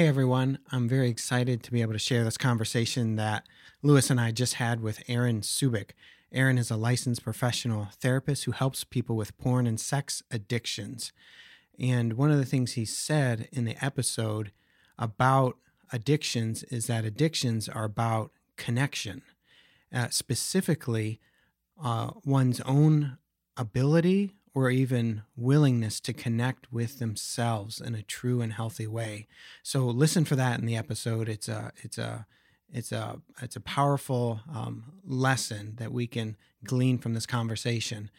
Hey everyone, I'm very excited to be able to share this conversation that Lewis and I just had with Aaron Subich. Aaron is a licensed professional therapist who helps people with porn and sex addictions. And one of the things he said in the episode about addictions is that addictions are about connection, uh, specifically uh, one's own ability or even willingness to connect with themselves in a true and healthy way. So listen for that in the episode. It's a it's a it's a it's a powerful um, lesson that we can glean from this conversation.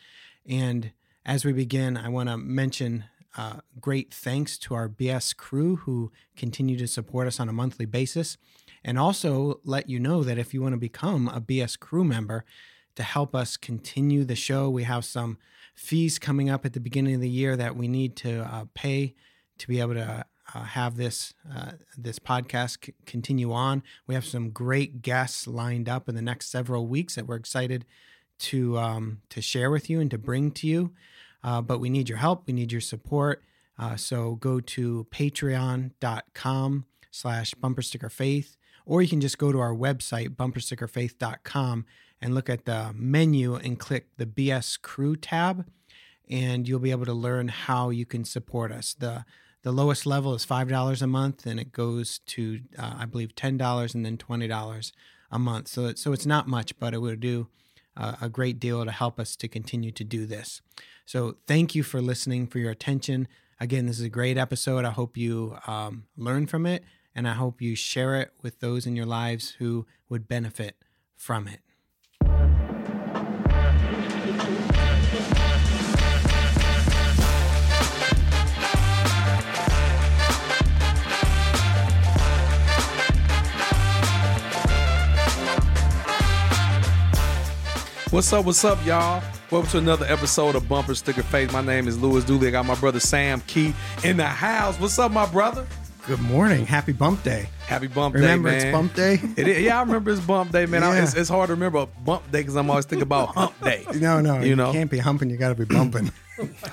And as we begin, I want to mention uh, great thanks to our BS crew who continue to support us on a monthly basis, and also let you know that if you want to become a BS crew member to help us continue the show, we have some fees coming up at the beginning of the year that we need to uh, pay to be able to uh, have this uh, this podcast c- continue on. We have some great guests lined up in the next several weeks that we're excited to um, to share with you and to bring to you. Uh, but we need your help. We need your support. Uh, so go to patreon.com slash bumper sticker faith, or you can just go to our website, bumperstickerfaith.com, and look at the menu and click the BS Crew tab, and you'll be able to learn how you can support us. The the lowest level is five dollars a month, and it goes to uh, I believe ten dollars and then twenty dollars a month. So it, so it's not much, but it would do uh, a great deal to help us to continue to do this. So thank you for listening, for your attention. Again, this is a great episode. I hope you um, learn from it, and I hope you share it with those in your lives who would benefit from it. What's up? What's up, y'all? Welcome to another episode of Bumper Sticker Faith. My name is Louis Dooley. I got my brother Sam Key in the house. What's up, my brother? Good morning. Happy Bump Day. Happy Bump Remember, Day, man. Remember it's Bump Day? It is, yeah, I remember it's Bump Day, man. I- it's, it's hard to remember a Bump Day because I'm always thinking about Hump Day. No, no, You you, know. can't be humping. You got to be bumping.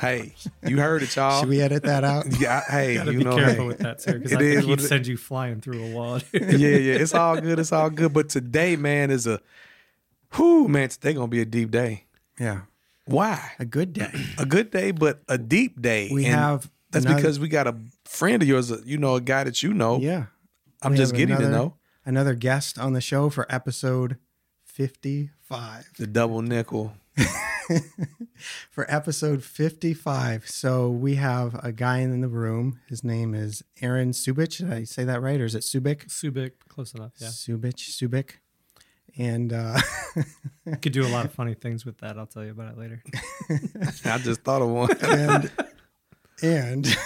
Hey, you heard it, y'all. Should we edit that out? yeah, hey, Gotta you be know, careful hey. with that, sir, because I is think he'd send you flying through a wall. yeah, yeah, it's all good. It's all good. But today, man, is a, whoo, man, today gonna be a deep day. Yeah, Why? a good day. A good day, but a deep day. We And have That's another- because we got a friend of yours, uh, you know, a guy that you know. Yeah, I'm we just have getting to know another guest on the show for episode fifty-five. the double nickel. For episode fifty-five, so we have a guy in the room. His name is Aaron Subich. Did I say that right, or is it Subic? Subic, close enough. Yeah, Subich, Subik, and uh, you could do a lot of funny things with that. I'll tell you about it later. I just thought of one. and and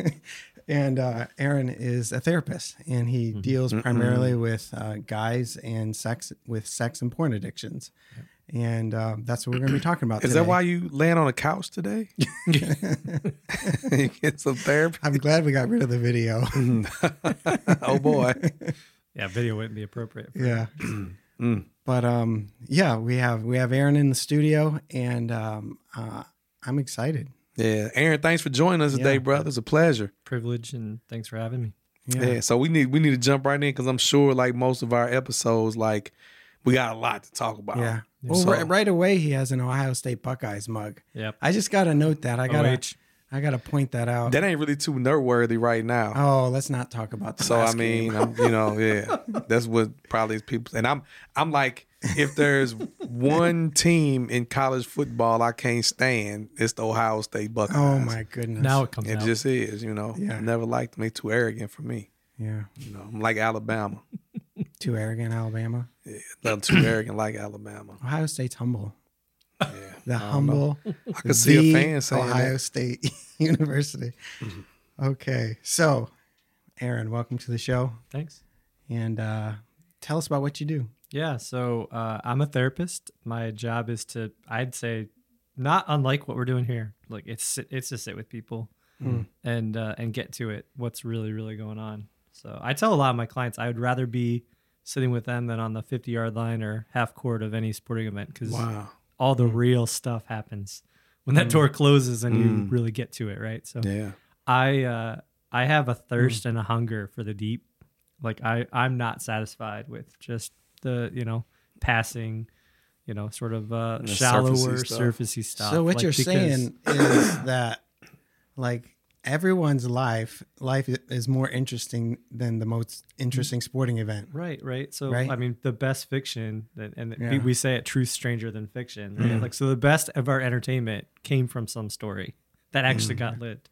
and uh, Aaron is a therapist, and he deals primarily with uh, guys and sex with sex and porn addictions, and uh, that's what we're going to be talking about. Is today. that why you laying on a couch today? you get some therapy. I'm glad we got rid of the video. oh boy. Yeah, video wouldn't be appropriate. For yeah, Mm. but um, yeah, we have we have Aaron in the studio, and um, uh, I'm excited. Yeah, Aaron, thanks for joining us today, brother. It's a pleasure. privilege, and thanks for having me. Yeah. Yeah, so we need we need to jump right in because I'm sure, like most of our episodes, like we got a lot to talk about. yeah. Well, So- right, right away, he has an Ohio State Buckeyes mug. Yep. I just got to note that. I got to. I got to point that out. That ain't really too nerd noteworthy right now. Oh, let's not talk about the So I mean, game. I'm, you know, yeah, that's what probably is people. And I'm, I'm like, if there's one team in college football I can't stand, it's the Ohio State oh, Buckeyes. oh my goodness. Now it comes it out. just is. You know, Yeah. I never liked me. Too arrogant for me. yeah, You know, I'm like Alabama. too arrogant, Alabama. Yeah, nothing too arrogant like Alabama. Ohio State's humble. Yeah, The I humble. I could see a the fan saying Ohio that. State University. Okay, so Aaron, welcome to the show, Thanks. and uh, tell us about what you do. Yeah, so uh, I'm a therapist. My job is to, I'd say, not unlike what we're doing here. Like it's it's to sit with people Hmm. and uh, and get to it. What's really really going on. So I tell a lot of my clients I would rather be sitting with them than on the 50 yard line or half court of any sporting event because Wow. All the real stuff happens when that door closes and Mm. you really get to it, right? So Yeah. I uh, I have a thirst and a hunger for the deep. Like I, I'm not satisfied with just the you know passing, you know, sort of uh, The shallower, surfacey stuff. surfacey stuff. So what Like, you're because- saying is that like everyone's life life is more interesting than the most interesting sporting event. Right, right. So Right? I mean, the best fiction, and, and Yeah. we, say it, truth stranger than fiction. Right? Mhm. Like, so the best of our entertainment came from some story that actually got lived.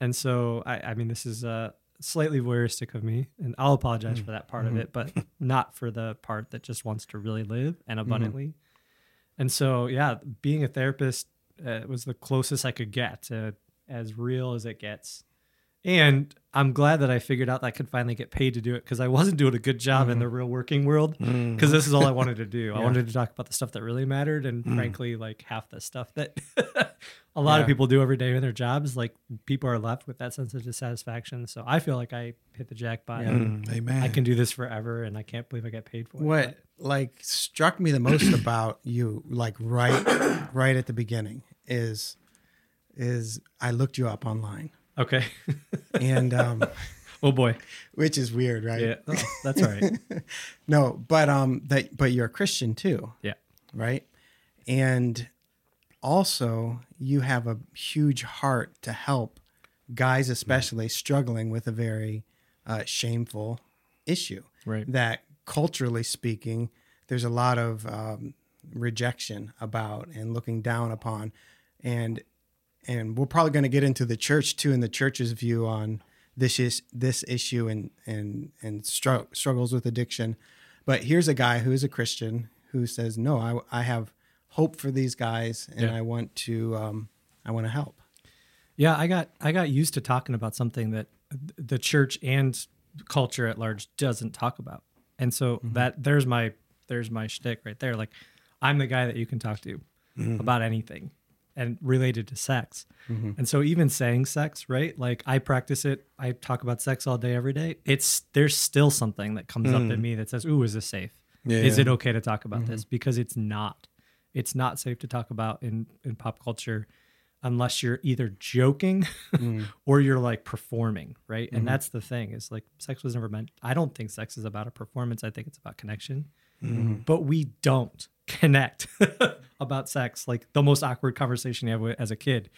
And so, I, I mean, this is uh, slightly voyeuristic of me, and I'll apologize for that part of it, but not for the part that just wants to really live and abundantly. And so, yeah, being a therapist uh, was the closest I could get to as real as it gets. And I'm glad that I figured out that I could finally get paid to do it because I wasn't doing a good job in the real working world Mm. because this is all I wanted to do. I wanted to talk about the stuff that really mattered, and frankly, like half the stuff that a lot of people do every day in their jobs, like people are left with that sense of dissatisfaction. So I feel like I hit the jackpot. Yeah. Mm, amen. I can do this forever, and I can't believe I get paid for it. What like struck me the most about you, like right right at the beginning, is is I looked you up online, okay. and um, oh boy. which is weird, right? Yeah. Oh, that's all right. No, but um, that but you're a Christian too, Yeah. right? And also, you have a huge heart to help guys, especially struggling with a very uh, shameful issue. Right. That culturally speaking, there's a lot of um, rejection about and looking down upon, and and we're probably going to get into the church too, and the church's view on this is this issue and and and stru- struggles with addiction. But here's a guy who is a Christian who says, "No, I, I have hope for these guys, and Yeah. I want to um, I want to help." Yeah, I got I got used to talking about something that the church and culture at large doesn't talk about, and so that there's my there's my shtick right there. Like, I'm the guy that you can talk to about anything, and related to sex. Mm-hmm. And so even saying sex, right? Like I practice it. I talk about sex all day, every day. It's there's still something that comes up in mm. me that says, "Ooh, is this safe? Yeah. Is it okay to talk about mm-hmm. this?" Because it's not. It's not safe to talk about in in pop culture unless you're either joking mm. or you're like performing, right? And mm-hmm. that's the thing is like sex was never meant. I don't think sex is about a performance. I think it's about connection. But we don't connect about sex. Like the most awkward conversation you have with- as a kid,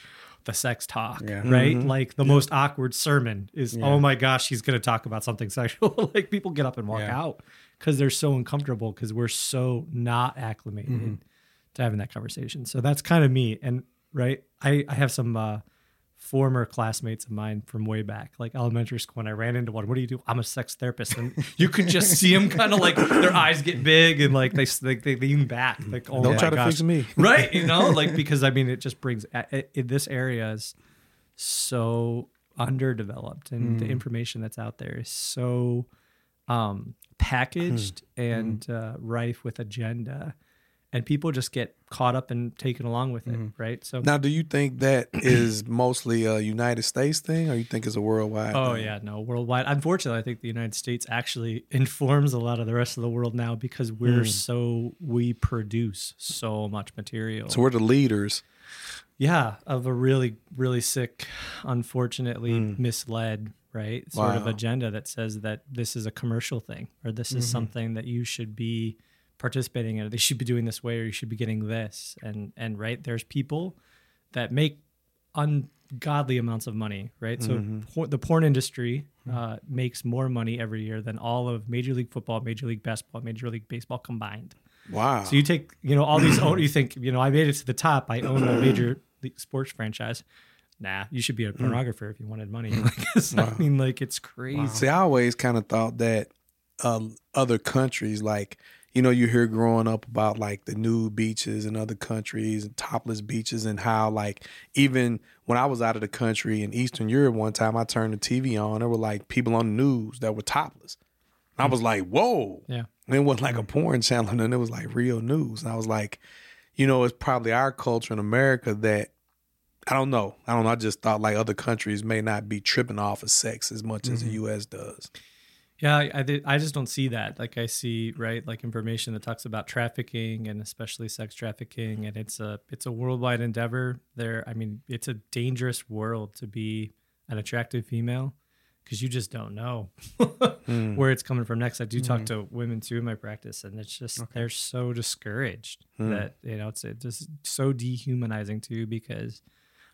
the sex talk, Yeah. right? Like the most awkward sermon is, oh my gosh, he's going to talk about something sexual. like people get up and walk Yeah. out because they're so uncomfortable because we're so not acclimated Mm-hmm. to having that conversation. So that's kind of me. And right, I, I have some uh, former classmates of mine from way back, like elementary school. When I ran into one, what do you do? I'm a sex therapist, and you could just see them kind of like their eyes get big and like they they, they lean back, like oh Don't my try to gosh. fix me. right? You know, like because I mean, it just brings it, it, this area is so underdeveloped, and the information that's out there is so um, packaged and uh, rife with agenda, and people just get caught up and taken along with it, mm-hmm. right? So, Now, do you think that is mostly a United States thing, or you think it's a worldwide? oh thing? yeah, no, worldwide. Unfortunately, I think the United States actually informs a lot of the rest of the world now because we're hmm. so we produce so much material. So we're the leaders. yeah of a really really sick unfortunately hmm. misled right sort of agenda that says that this is a commercial thing or this is mm-hmm. something that you should be participating in or they should be doing this way or you should be getting this and and right there's people that make ungodly amounts of money right so por- the porn industry uh, makes more money every year than all of major league football major league basketball major league baseball combined Wow. so you take, you know, all these own, you think, you know, I made it to the top. I own a major sports franchise. Nah, you should be a pornographer if you wanted money. It's- I mean, like it's crazy. See, I always kind of thought that uh, other countries, like you know, you hear growing up about like the nude beaches in other countries and topless beaches, and how like even when I was out of the country in Eastern Europe one time, I turned the TV on, there were like people on the news that were topless. And I mm. was like, whoa. Yeah. And it wasn't like a mm. porn channel, and it was like real news. And I was like, you know, it's probably our culture in America that I don't know. I don't know. I just thought like other countries may not be tripping off of sex as much as the mm-hmm. U.S. does. Yeah, I, I, I just don't see that. Like I see, right, like information that talks about trafficking and especially sex trafficking, and it's a it's a worldwide endeavor. There, I mean, it's a dangerous world to be an attractive female because you just don't know Mm. where it's coming from next. I do talk Mhm. to women too in my practice, and it's just Okay. they're so discouraged Mm. that you know it's it's just so dehumanizing too. Because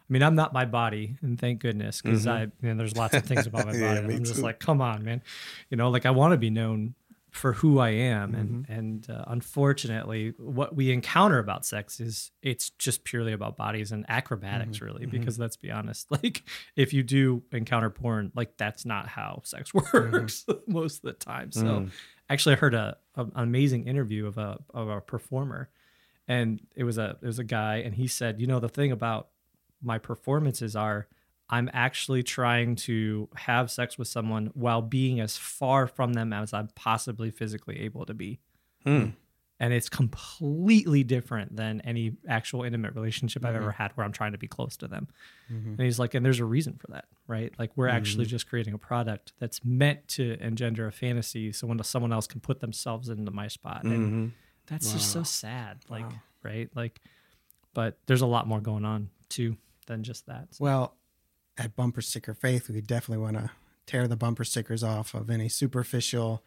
I mean, I'm not my body, and thank goodness, because Mhm. I you know, there's lots of things about my body. Yeah, I'm just too. like, come on, man, you know, like I want to be known for who I am, and Mm-hmm. and uh, unfortunately, what we encounter about sex is it's just purely about bodies and acrobatics, Mm-hmm. really. Because let's be honest, like if you do encounter porn, like that's not how sex Mm-hmm. works most of the time. So, Mm. actually, I heard a, a- an amazing interview of a of a performer, and it was a it was a guy, and he said, you know, the thing about my performances are I'm actually trying to have sex with someone while being as far from them as I'm possibly physically able to be. Mm. And it's completely different than any actual intimate relationship I've Mm-hmm. ever had where I'm trying to be close to them. Mhm. And he's like, and there's a reason for that, right? Like we're actually Mm-hmm. just creating a product that's meant to engender a fantasy so when someone else can put themselves into my spot. And Mhm. that's just so sad. Like, Wow. right? Like, but there's a lot more going on too than just that. So- Well, at Bumper Sticker Faith, we definitely want to tear the bumper stickers off of any superficial,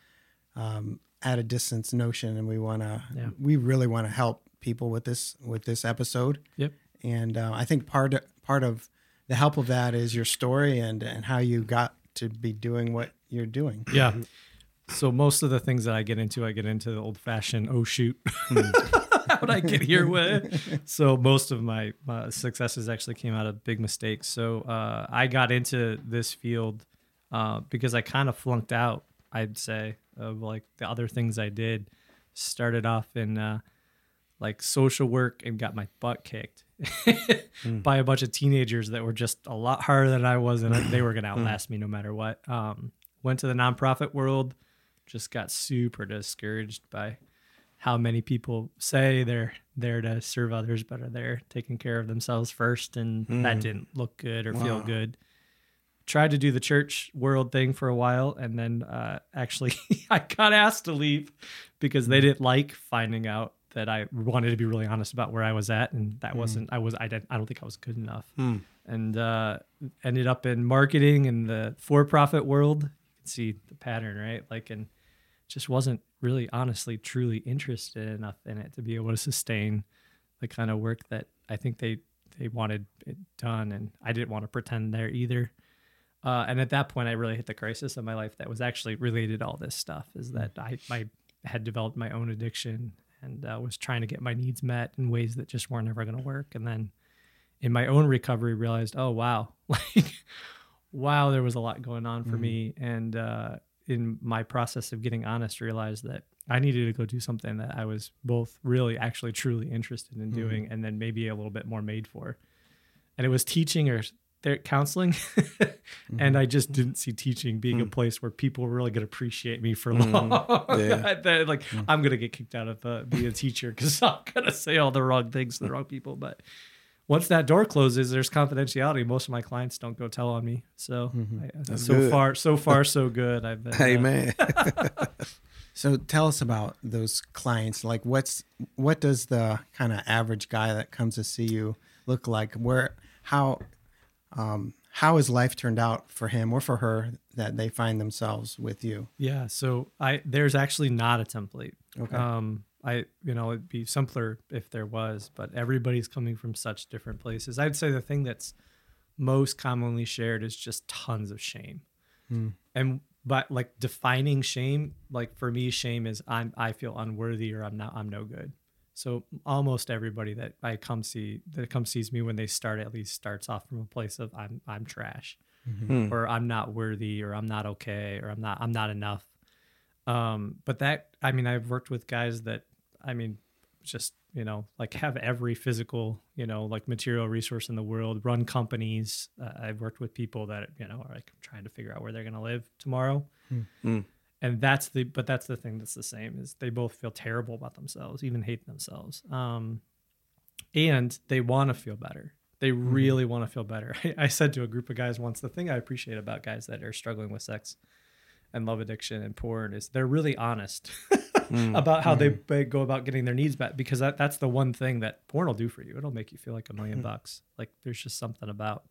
um, at a distance notion, and we want to, Yeah. we really want to help people with this with this episode. Yep. And uh, I think part part of the help of that is your story and and how you got to be doing what you're doing. Yeah. So most of the things that I get into, I get into the old fashioned oh shoot. How'd I get here with? So most of my, my successes actually came out of big mistakes. So uh, I got into this field uh, because I kind of flunked out. I'd say of like the other things I did. Started off in uh, like social work and got my butt kicked by a bunch of teenagers that were just a lot harder than I was, and they were gonna outlast me no matter what. Um, went to the nonprofit world, just got super discouraged by how many people say they're there to serve others, but are there taking care of themselves first, and that Mm. didn't look good or feel good. Tried to do the church world thing for a while, and then uh, actually I got asked to leave because they didn't like finding out that I wanted to be really honest about where I was at, and that wasn't I was I didn't I don't think I was good enough, Hmm. and uh, ended up in marketing in the for-profit world. You can see the pattern, right? Like, and just wasn't really honestly truly interested enough in it to be able to sustain the kind of work that I think they they wanted it done, and I didn't want to pretend there either. Uh, and at that point, I really hit the crisis of my life that was actually related to all this stuff. Is that I, I had developed my own addiction and uh, was trying to get my needs met in ways that just weren't ever going to work. And then in my own recovery, realized, oh wow, like wow, there was a lot going on for Mhm. me. And uh, in my process of getting honest, realized that I needed to go do something that I was both really, actually, truly interested in doing, and then maybe a little bit more made for. And it was teaching or ther- counseling, and I just didn't see teaching being a Mm. place where people really to appreciate me for Mm, long. yeah. That, like Mm. I'm going to get kicked out of uh, being a teacher because I'm going to say all the wrong things to the wrong people. But once that door closes, there's confidentiality. Most of my clients don't go tell on me. So Mhm. I, uh, so good. far, so far, so good. I've been. Hey uh, man. So tell us about those clients. Like, what's what does the kind of average guy that comes to see you look like? Where how um, how has life turned out for him or for her that they find themselves with you? Yeah. So I there's actually not a template. Okay. Um, I you know it'd be simpler if there was, but everybody's coming from such different places. I'd say the thing that's most commonly shared is just tons of shame, Hmm. and but like defining shame, like for me, shame is I'm I feel unworthy or I'm not I'm no good. So almost everybody that I come see that comes sees me when they start at least starts off from a place of I'm I'm trash Hmm. or I'm not worthy or I'm not okay or I'm not I'm not enough. Um, but that I mean I've worked with guys that I mean just you know like have every physical you know like material resource in the world run companies. Uh, i've worked with people that you know are like trying to figure out where they're going to live tomorrow. Hmm. and that's the but that's the thing that's the same is they both feel terrible about themselves even hate themselves. Um and they want to feel better. They really want to feel better. I, said to a group of guys once the thing i appreciate about guys that are struggling with sex and love addiction and porn is they're really honest Mm. about how they, they go about getting their needs met because that, that's the one thing that porn will do for you it'll make you feel like a million bucks like there's just something about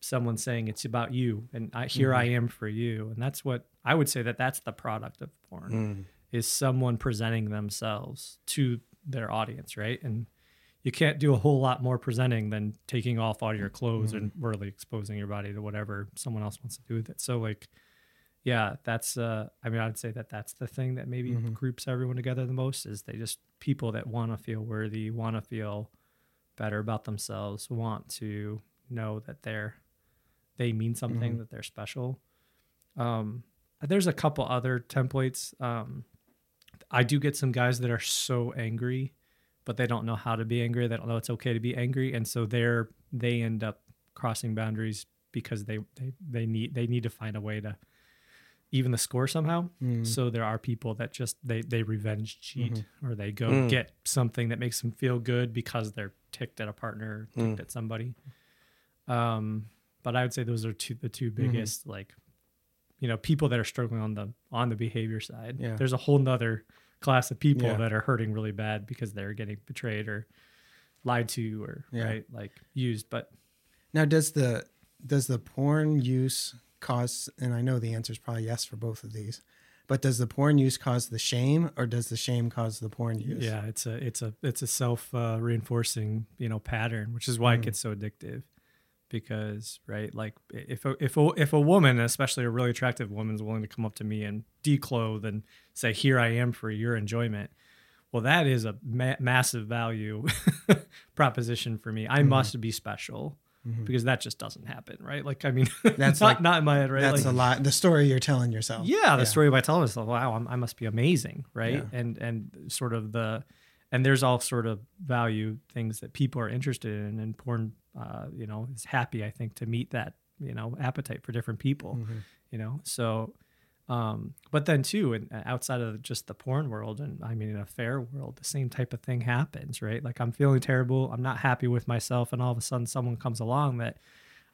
someone saying it's about you and I, here Mm-hmm. I am for you. And that's what I would say that that's the product of porn Mm. is someone presenting themselves to their audience, right? And you can't do a whole lot more presenting than taking off all your clothes and really exposing your body to whatever someone else wants to do with it. So like yeah, that's uh I mean I'd say that that's the thing that maybe groups everyone together the most is they just people that want to feel worthy, want to feel better about themselves, want to know that they're they mean something, that they're special. Um there's a couple other templates. Um I do get some guys that are so angry, but they don't know how to be angry. They don't know it's okay to be angry, and so they're they end up crossing boundaries because they they they need they need to find a way to even the score somehow. Mm. So there are people that just they they revenge cheat or they go Mm. get something that makes them feel good because they're ticked at a partner, ticked Mm. at somebody. Um, but I would say those are two the two biggest like you know people that are struggling on the on the behavior side. Yeah. There's a whole nother class of people Yeah. that are hurting really bad because they're getting betrayed or lied to or Yeah. right like used. But Now, does the does the porn use cause? And I know the answer is probably yes for both of these, but does the porn use cause the shame, or does the shame cause the porn use? Yeah, it's a it's a it's a self uh, reinforcing you know pattern, which is why it gets so addictive. Because right, like if a, if a, if a woman, especially a really attractive woman, is willing to come up to me and declothe and say, "Here I am for your enjoyment," well, that is a ma- massive value proposition for me. I must be special because that just doesn't happen, right? Like, I mean, That's that's like- not not in my head, right? That's like, a lot. The story you're telling yourself. yeah, the story by telling myself, wow, I'm, I must be amazing, right? Yeah. And and sort of the, and there's all sort of value things that people are interested in, and porn, uh, you know, is happy I think to meet that you know appetite for different people, Mm-hmm. you know. So, um, but then too, and uh, outside of just the porn world, and I mean in a fair world, the same type of thing happens, right? Like I'm feeling terrible, I'm not happy with myself, and all of a sudden someone comes along that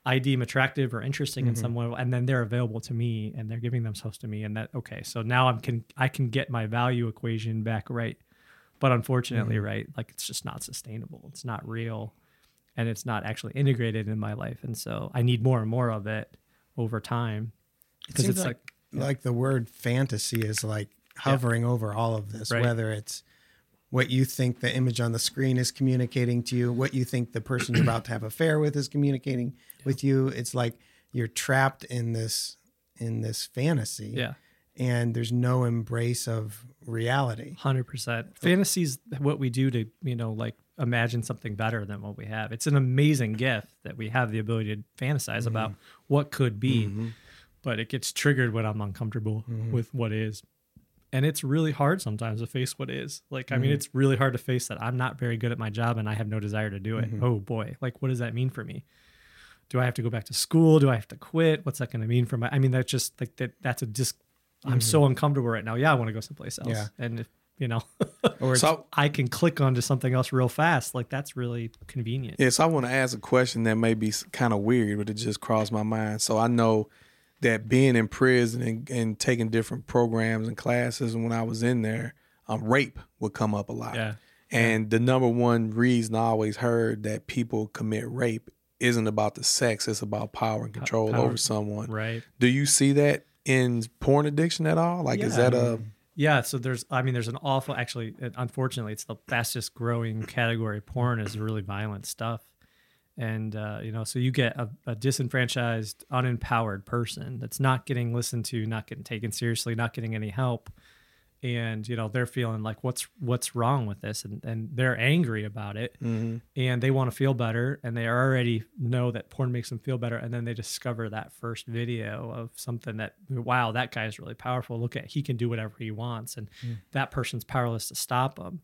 I deem attractive or interesting in mm-hmm. some way, and then they're available to me and they're giving themselves to me, and that okay, so now I'm can I can get my value equation back right, but unfortunately, mm-hmm. right, like it's just not sustainable, it's not real, and it's not actually integrated in my life, and so I need more and more of it over time because seems it's like like, like the word fantasy is like hovering over all of this, Right. whether it's what you think the image on the screen is communicating to you, what you think the person you're about to have affair with is communicating with you. It's like you're trapped in this in this fantasy. yeah. And there's no embrace of reality. Hundred percent. Fantasy's what we do to, you know, like imagine something better than what we have. It's an amazing gift that we have the ability to fantasize about mm-hmm. what could be, mm-hmm. But it gets triggered when I'm uncomfortable mm-hmm. with what is. And it's really hard sometimes to face what is. Like, I mean, mm-hmm. it's really hard to face that I'm not very good at my job and I have no desire to do it. Mm-hmm. Oh boy. Like, what does that mean for me? Do I have to go back to school? Do I have to quit? What's that going to mean for my? I mean, that's just like that. That's a just. I'm so uncomfortable right now. Yeah, I want to go someplace else. Yeah. And if you know, Or So I can click onto something else real fast. Like that's really convenient. Yeah, so I want to ask a question that may be kind of weird, but it just crossed my mind. So I know that being in prison and, and taking different programs and classes, and when I was in there, um, rape would come up a lot. Yeah. And the number one reason I always heard that people commit rape isn't about the sex; it's about power and control power. over someone. Right. Do you see that in porn addiction at all? Like, is that a Yeah. So there's, I mean, there's an awful, actually, unfortunately, it's the fastest growing category. Porn is really violent stuff. And, uh, you know, so you get a, a disenfranchised, unempowered person that's not getting listened to, not getting taken seriously, not getting any help. And, you know, they're feeling like, what's, what's wrong with this? And, and they're angry about it. and they want to feel better and they already know that porn makes them feel better and then they discover that first video of something that wow that guy is really powerful look at he can do whatever he wants and that person's powerless to stop him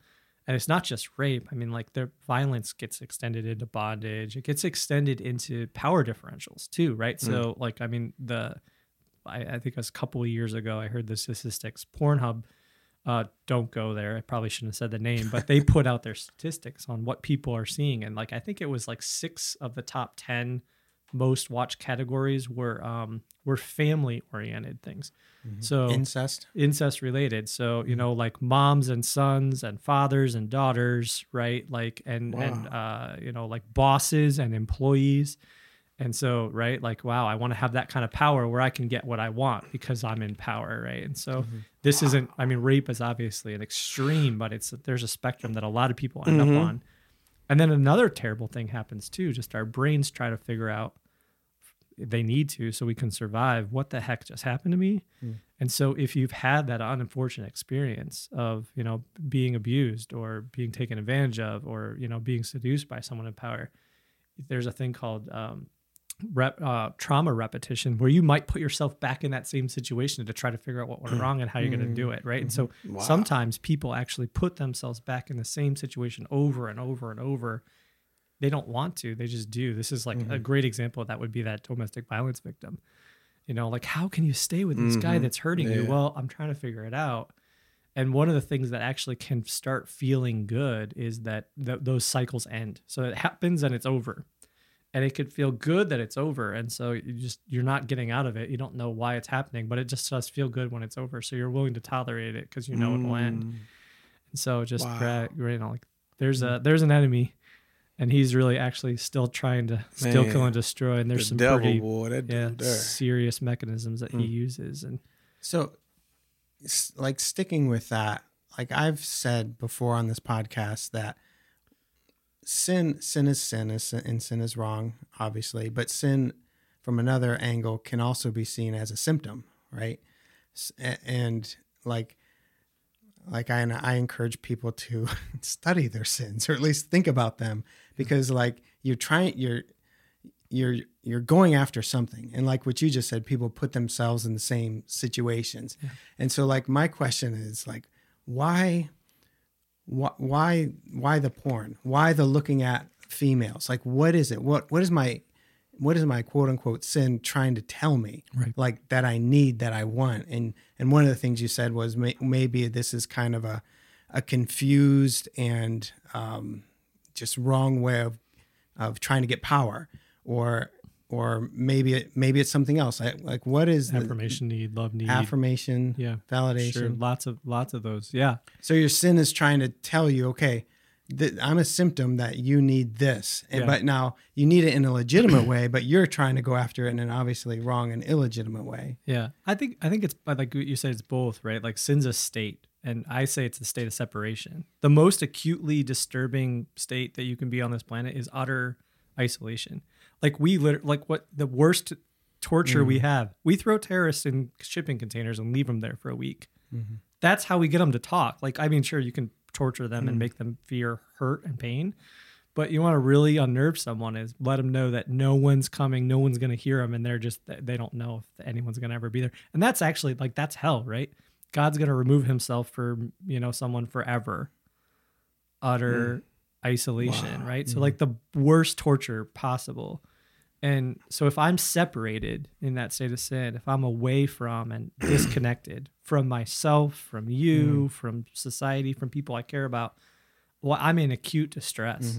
and it's not just rape. I mean like their violence gets extended into bondage. It gets extended into power differentials too right? So like i mean the I, I think it was a couple of years ago i heard the statistics. Pornhub uh, don't go there. I probably shouldn't have said the name, but they put out their statistics on what people are seeing, and like I think it was like six of the top ten most watched categories were um, were family oriented things. So incest. incest related. So you know, like moms and sons and fathers and daughters, right? Like and and uh, you know, like bosses and employees. And so, right, like, wow, I want to have that kind of power where I can get what I want because I'm in power, right? And so, Mm-hmm. this isn't. I mean, rape is obviously an extreme, but it's there's a spectrum that a lot of people end Mhm. up on. And then another terrible thing happens too. Just our brains try to figure out they need to so we can survive. What the heck just happened to me? Mm. And so, if you've had that unfortunate experience of you know being abused or being taken advantage of or you know being seduced by someone in power, there's a thing called um, rep, uh, trauma repetition where you might put yourself back in that same situation to try to figure out what went wrong and how you're going to do it, right? And so Wow. sometimes people actually put themselves back in the same situation over and over and over. They don't want to, they just do. This is like a great example of that would be that domestic violence victim. You know, like how can you stay with this guy Mhm. that's hurting you? Well, I'm trying to figure it out. And one of the things that actually can start feeling good is that th- those cycles end. So it happens and it's over. And it could feel good that it's over. And so you just you're not getting out of it. You don't know why it's happening, but it just does feel good when it's over. So you're willing to tolerate it because you know it will end. Mm. And so just Wow. you know, like there's a there's an enemy, and he's really actually still trying to still kill and destroy. And there's the some devil pretty boy, yeah there. serious mechanisms that he Mm. uses. And So, like sticking with that, like I've said before on this podcast that sin, sin is sin, is sin, and sin is wrong, obviously. But sin, from another angle, can also be seen as a symptom, right? And like, like I, I encourage people to study their sins or at least think about them because like you're trying, you're you're you're going after something and like what you just said people put themselves in the same situations and so like my question is like why why why why the porn? Why the looking at females? Like what is it? What what is my what is my quote unquote sin trying to tell me? Right. like that i need that i want. And and one of the things you said was may, maybe this is kind of a a confused and um just wrong way of of trying to get power or or maybe it, maybe it's something else like, like what is the affirmation need, love need, affirmation yeah, validation sure, lots of lots of those. Yeah, so your sin is trying to tell you okay th- i'm a symptom that you need this and, Yeah. but now you need it in a legitimate way but you're trying to go after it in an obviously wrong and illegitimate way Yeah, I think I think it's like you said, it's both, right? Like sin's a state, and I say it's a state of separation. The most acutely disturbing state that you can be on this planet is utter isolation. Like we lit, like what the worst torture we mm. have. We throw terrorists in shipping containers and leave them there for a week. Mm-hmm. That's how we get them to talk. Like I mean, sure you can torture them and mm. make them fear hurt and pain. But you want to really unnerve someone is let them know that no one's coming, no one's going to hear them, and they're just they don't know if anyone's going to ever be there. And that's actually like that's hell, right? God's going to remove Himself for you know someone forever, utter mm. Isolation, Wow. right? So mm-hmm. like the worst torture possible. And so if I'm separated in that state of sin, if I'm away from and disconnected from myself, from you, mm-hmm. from society, from people I care about, well, I'm in acute distress.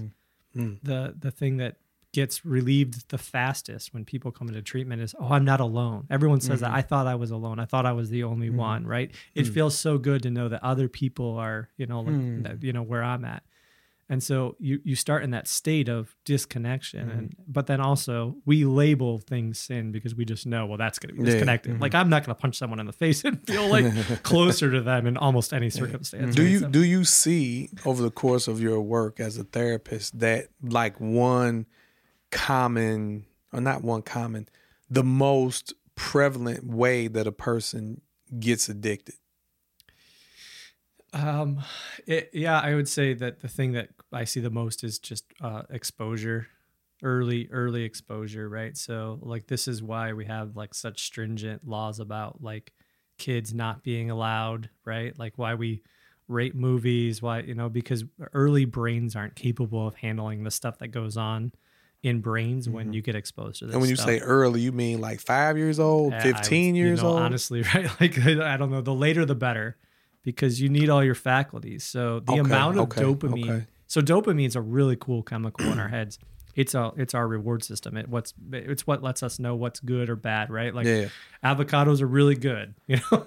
Mm-hmm. Mm. The the thing that gets relieved the fastest when people come into treatment is, oh, I'm not alone. Everyone says that I thought I was alone. I thought I was the only one, right? It mm. feels so good to know that other people are, you know, like, Mm. you know, where I'm at. And so you you start in that state of disconnection, and but then also we label things sin because we just know well that's going to be Yeah. disconnected. Like I'm not going to punch someone in the face and feel like closer to them in almost any circumstance. Do right? you So- do you see over the course of your work as a therapist that like one common or not one common, the most prevalent way that a person gets addicted? Um, it, yeah, I would say that the thing that I see the most is just uh, exposure, early early exposure, right? So like this is why we have like such stringent laws about like kids not being allowed, right? Like why we rate movies, why you know because early brains aren't capable of handling the stuff that goes on in brains when you get exposed to this. And when you stuff. say early, you mean like five years old, Yeah, I- fifteen years you know, old? Honestly, right? Like I don't know, the later the better, because you need all your faculties. So the Okay, amount of okay, dopamine. okay. So dopamine is a really cool chemical in our heads. it's a it's our reward system. It what's it's what lets us know what's good or bad, right? Like Yeah. avocados are really good. You know,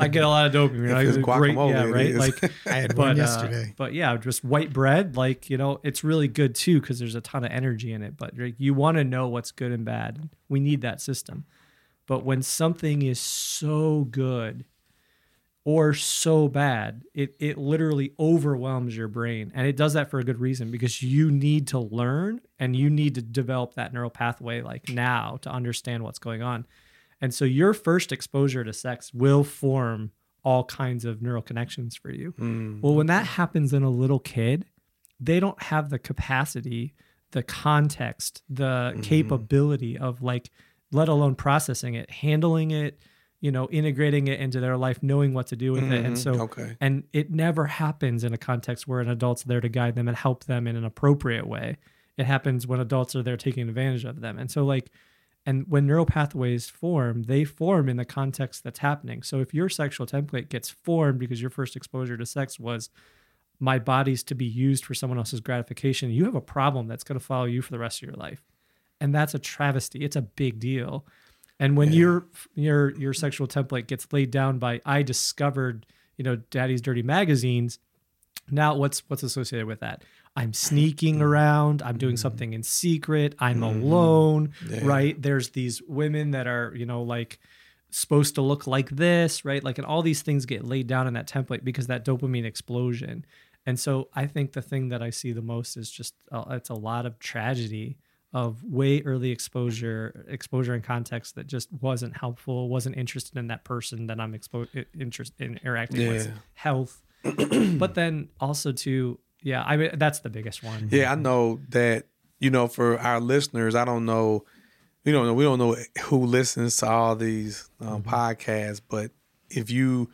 I get a lot of dopamine. Right? it's great, yeah, right. Like I had but one uh, yesterday. but yeah, just white bread, like you know, it's really good too because there's a ton of energy in it. But like, you want to know what's good and bad. We need that system. But when something is so good or so bad, it it literally overwhelms your brain, and it does that for a good reason because you need to learn and you need to develop that neural pathway like now to understand what's going on. And so your first exposure to sex will form all kinds of neural connections for you. Mm. Well, when that happens in a little kid, they don't have the capacity, the context, the mm-hmm. capability of like, let alone processing it, handling it, you know, integrating it into their life, knowing what to do with it. And mm-hmm. so, Okay. and it never happens in a context where an adult's there to guide them and help them in an appropriate way. It happens when adults are there taking advantage of them. And so, like, and when neural pathways form, they form in the context that's happening. So if your sexual template gets formed because your first exposure to sex was my body's to be used for someone else's gratification, you have a problem that's going to follow you for the rest of your life. And that's a travesty. It's a big deal. And when your your your sexual template gets laid down by I discovered, you know, daddy's dirty magazines, now what's what's associated with that? I'm sneaking mm. around, I'm doing mm. something in secret, I'm mm. alone, right? There's these women that are, you know, like supposed to look like this, right? Like, and all these things get laid down in that template because that dopamine explosion. And so I think the thing that I see the most is just uh, it's a lot of tragedy of way early exposure, exposure and context that just wasn't helpful, wasn't interested in that person that I'm exposed interest in interacting with, health, but then also to yeah, I mean that's the biggest one. Yeah, I know that, you know, for our listeners, I don't know, we don't know, we don't know who listens to all these um, podcasts, but if you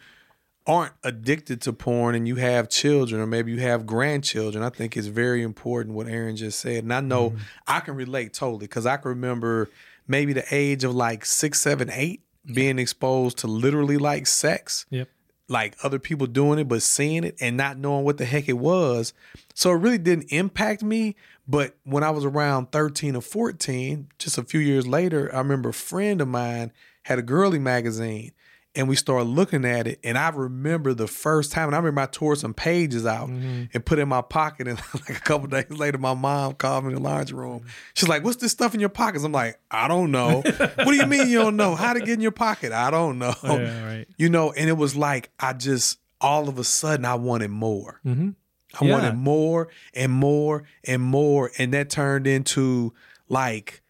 aren't addicted to porn and you have children or maybe you have grandchildren, I think it's very important what Aaron just said. And I know mm-hmm. I can relate totally because I can remember maybe the age of like six, seven, eight being exposed to literally like sex Yep. like other people doing it, but seeing it and not knowing what the heck it was. So it really didn't impact me. But when I was around 13 or 14, just a few years later, I remember a friend of mine had a girly magazine and we started looking at it. And I remember the first time, and I remember I tore some pages out and put it in my pocket. And like a couple days later, my mom called me in the laundry room. She's like, What's this stuff in your pockets? I'm like, I don't know. what do you mean you don't know? How to get in your pocket? I don't know Yeah, right. you know, and it was like I just all of a sudden I wanted more. Mhm. I Yeah. wanted more and more and more, and that turned into like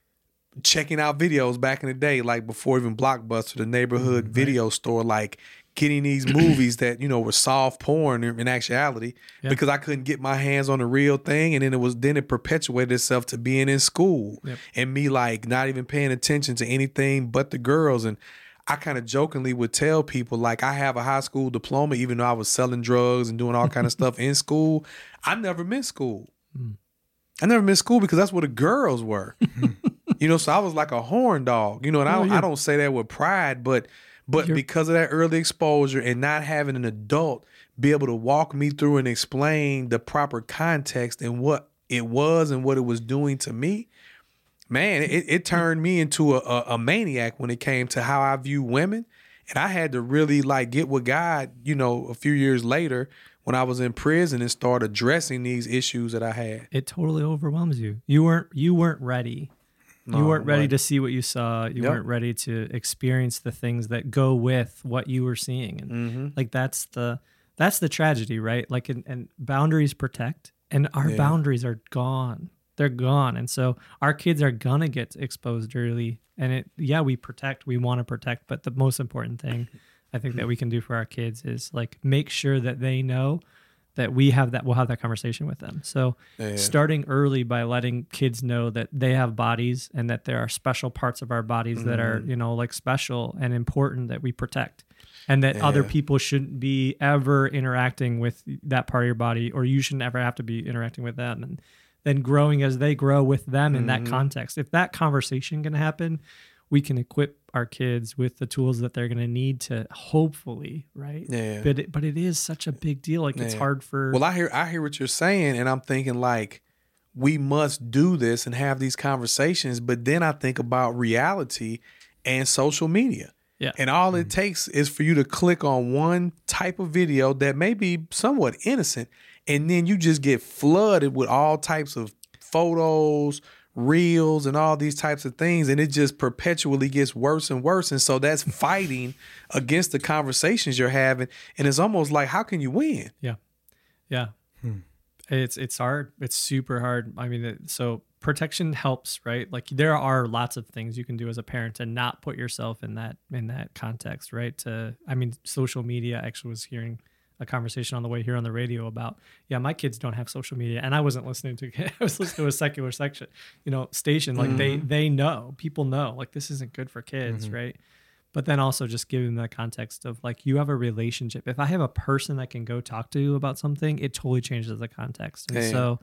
checking out videos back in the day, like before even Blockbuster, the neighborhood Mm-hmm. video store, like getting these movies that you know were soft porn in actuality Yeah. because I couldn't get my hands on the real thing, and then it was then it perpetuated itself to being in school Yep. and me like not even paying attention to anything but the girls and. I kind of jokingly would tell people like I have a high school diploma, even though I was selling drugs and doing all kind of stuff in school. I never missed school. I never missed school because that's where the girls were. you know, so I was like a horn dog. You know, and I, Oh, don't, yeah. I don't say that with pride, but but You're- because of that early exposure and not having an adult be able to walk me through and explain the proper context and what it was and what it was doing to me, man, it, it turned me into a, a, a maniac when it came to how I view women. And I had to really like get with God, you know, a few years later when I was in prison and start addressing these issues that I had. It totally overwhelms you. You weren't you weren't ready. No, you weren't ready right. to see what you saw. You Yep. weren't ready to experience the things that go with what you were seeing. And Mm-hmm. like that's the that's the tragedy, right? Like and, and boundaries protect and our Yeah. boundaries are gone. They're gone. And so our kids are gonna get exposed early. And it yeah, we protect, we want to protect, but the most important thing I think that we can do for our kids is like make sure that they know that we have that we'll have that conversation with them. So Yeah. starting early by letting kids know that they have bodies and that there are special parts of our bodies that are, Mm-hmm. you know, like special and important that we protect. And that other Yeah. people shouldn't be ever interacting with that part of your body or you shouldn't ever have to be interacting with them and then growing as they grow with them in Mm-hmm. that context. If that conversation can happen, we can equip our kids with the tools that they're going to need to hopefully, right? Yeah. But it, but it is such a big deal. Like it's hard for Well, I hear I hear what you're saying, and I'm thinking like, we must do this and have these conversations. But then I think about reality and social media. Yeah. And all it mm. takes is for you to click on one type of video that may be somewhat innocent, and then you just get flooded with all types of photos, reels, and all these types of things. And it just perpetually gets worse and worse. And so that's fighting against the conversations you're having. And it's almost like, how can you win? Yeah. Yeah. Hmm. It's it's hard. It's super hard. I mean, it, so protection helps, right? Like there are lots of things you can do as a parent and not put yourself in that in that context, right? To I mean, social media. Actually was hearing a conversation on the way here on the radio about yeah, my kids don't have social media, and I wasn't listening to. I was listening to a secular section, you know, station. Like they mm-hmm. they know, people know, like this isn't good for kids, mm-hmm. right? but then also just giving that context of like you have a relationship if i have a person that can go talk to about something it totally changes the context and Yeah. so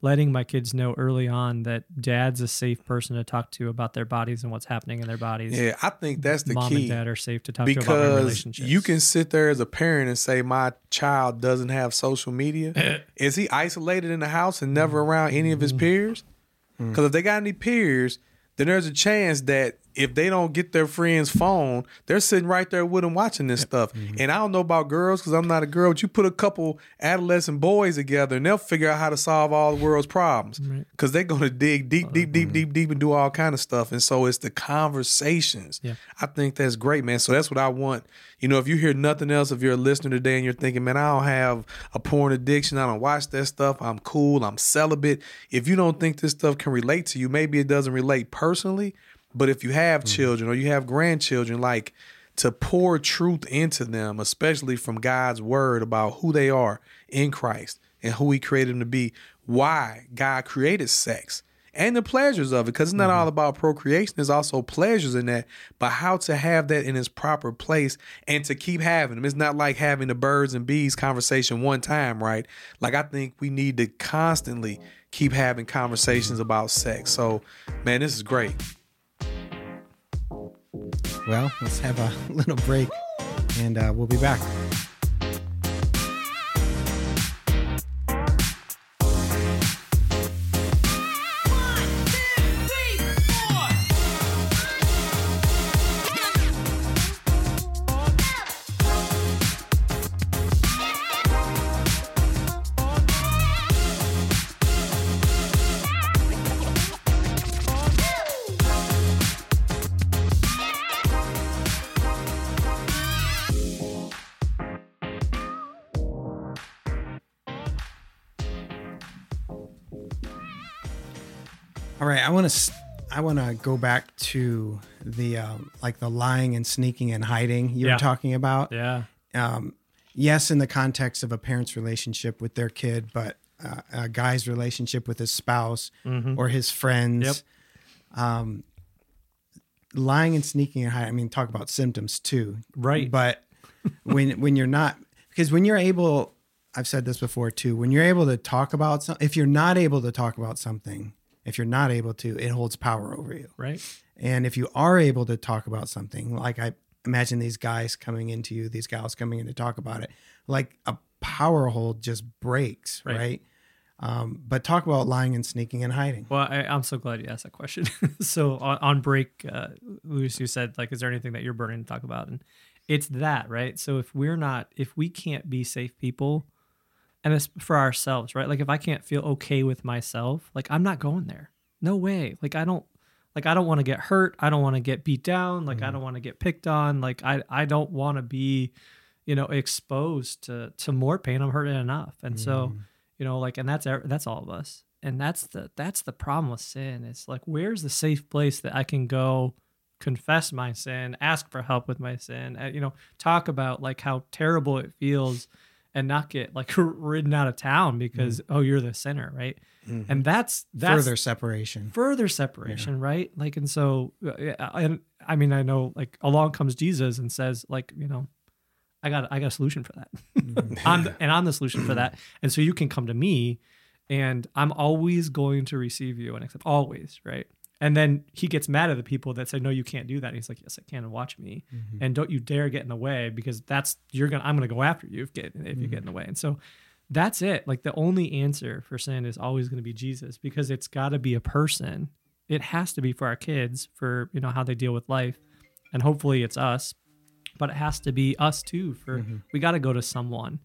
letting my kids know early on that dad's a safe person to talk to about their bodies and what's happening in their bodies. Yeah, I think that's the mom key. and dad are safe to talk to about their because relationships. you can sit there as a parent and say my child doesn't have social media. Is he isolated in the house and never around any of his mm-hmm. peers? Because if they got any peers then there's a chance that if they don't get their friend's phone they're sitting right there with them watching this stuff mm-hmm. and i don't know about girls because i'm not a girl but you put a couple adolescent boys together and they'll figure out how to solve all the world's problems because they're going to dig deep oh, deep deep mm-hmm. deep deep and do all kind of stuff and so it's the conversations Yeah. I think that's great, man. So that's what I want. You know, if you hear nothing else, if you're a listener today and you're thinking, man, I don't have a porn addiction, I don't watch that stuff, I'm cool, I'm celibate. If you don't think this stuff can relate to you, maybe it doesn't relate personally, but if you have mm-hmm. children or you have grandchildren, like to pour truth into them, especially from God's word about who they are in Christ and who He created them to be, why God created sex and the pleasures of it because it's not mm-hmm. all about procreation there's also pleasures in that but how to have that in its proper place and to keep having them. It's not like having the birds and bees conversation one time right? Like i think we need to constantly keep having conversations about sex. So man this is great Well, let's have a little break and uh, we'll be back. Want to I want to go back to the um, like the lying and sneaking and hiding you Yeah. were talking about. yeah Um, yes, in the context of a parent's relationship with their kid, but uh, a guy's relationship with his spouse or his friends. Yep. Um, lying and sneaking and hiding. I mean, talk about symptoms too, Right. But when when you're not, because when you're able, I've said this before too. When you're able to talk about some, if you're not able to talk about something, if you're not able to, it holds power over you. right And if you are able to talk about something, like I imagine these guys coming into you, these gals coming in to talk about it, like a power hold just breaks, Right. right? Um, but talk about lying and sneaking and hiding. Well, I, I'm so glad you asked that question. so on, on break, uh, Luis, you said like, is there anything that you're burning to talk about? And it's that, right? So if we're not, if we can't be safe people, and it's for ourselves, right? Like if I can't feel okay with myself, like I'm not going there. No way. Like I don't, like I don't want to get hurt. I don't want to get beat down. Like I mm-hmm. don't want to get picked on. Like I, I don't want to be, you know, exposed to to more pain. I'm hurting enough, and so mm-hmm. you know like and that's that's all of us and that's the that's the problem with sin it's like where's the safe place that i can go confess my sin ask for help with my sin uh, you know talk about like how terrible it feels and not get like ridden out of town because mm-hmm. oh you're the sinner right mm-hmm. and that's that's Further separation. further separation, right? Like, and so, uh, uh, and I mean, I know, like, along comes Jesus and says, like, you know, I got, I got a solution for that. Mm-hmm. I'm, the, and I'm the solution for that. And so you can come to me, and I'm always going to receive you and accept, always, right? And then he gets mad at the people that say, no, you can't do that. And he's like, yes, I can, and watch me. Mm-hmm. And don't you dare get in the way because that's you're gonna, I'm gonna go after you if get if you get in the mm-hmm. way. And so that's it. Like the only answer for sin is always going to be Jesus because it's got to be a person. It has to be for our kids for, you know, how they deal with life. And hopefully it's us, but it has to be us too for mm-hmm. we got to go to someone.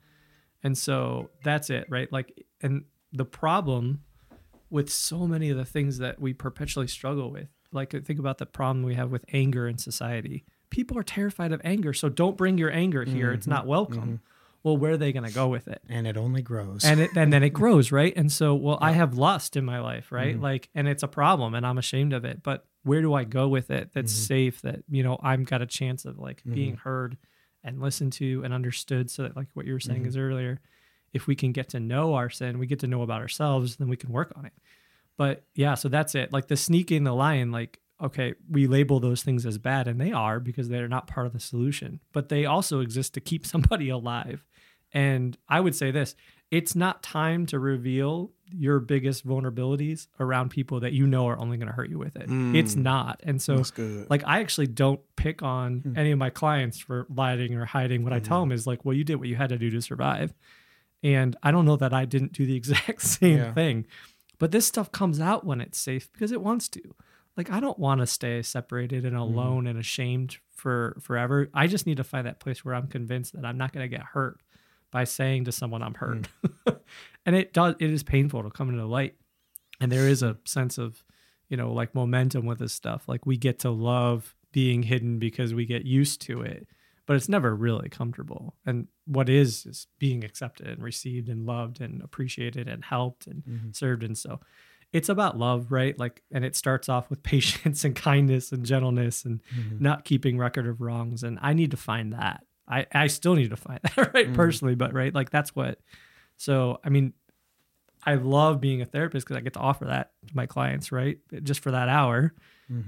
And so that's it, right? Like and the problem with so many of the things that we perpetually struggle with. Like uh, think about the problem we have with anger in society. People are terrified of anger, so don't bring your anger here. It's not mm-hmm. welcome. Mm-hmm. Well, where are they going to go with it? And it only grows. and it, and then it grows, right? And so, well, I have lust in my life, right? Mm-hmm. Like, and it's a problem, and I'm ashamed of it. But where do I go with it? That's safe. That you know, I've got a chance of like being heard and listened to and understood. So that, like what you were saying is earlier, if we can get to know our sin, we get to know about ourselves, then we can work on it. But yeah, so that's it. Like the sneaking the lion, like okay, we label those things as bad, and they are because they're not part of the solution. But they also exist to keep somebody alive. And I would say this it's not time to reveal your biggest vulnerabilities around people that you know are only going to hurt you with it. Mm. It's not. And so, like, I actually don't pick on hmm. any of my clients for lying or hiding. What I mm-hmm. tell them is, like, well, you did what you had to do to survive. And I don't know that I didn't do the exact same Yeah. thing. But this stuff comes out when it's safe because it wants to. Like I don't want to stay separated and mm-hmm. alone and ashamed for forever. I just need to find that place where I'm convinced that I'm not going to get hurt by saying to someone I'm hurt. Mm. and it does it is painful to come into light. And there is a sense of, you know, like momentum with this stuff. Like we get to love being hidden because we get used to it, but it's never really comfortable. And what is is being accepted and received and loved and appreciated and helped and mm-hmm. served. And so it's about love, right? Like, and it starts off with patience and kindness and gentleness and mm-hmm. not keeping record of wrongs. And I need to find that. I, I still need to find that, right? Mm-hmm. Personally, but right, like that's what. So, I mean, I love being a therapist because I get to offer that to my clients, right? Just for that hour.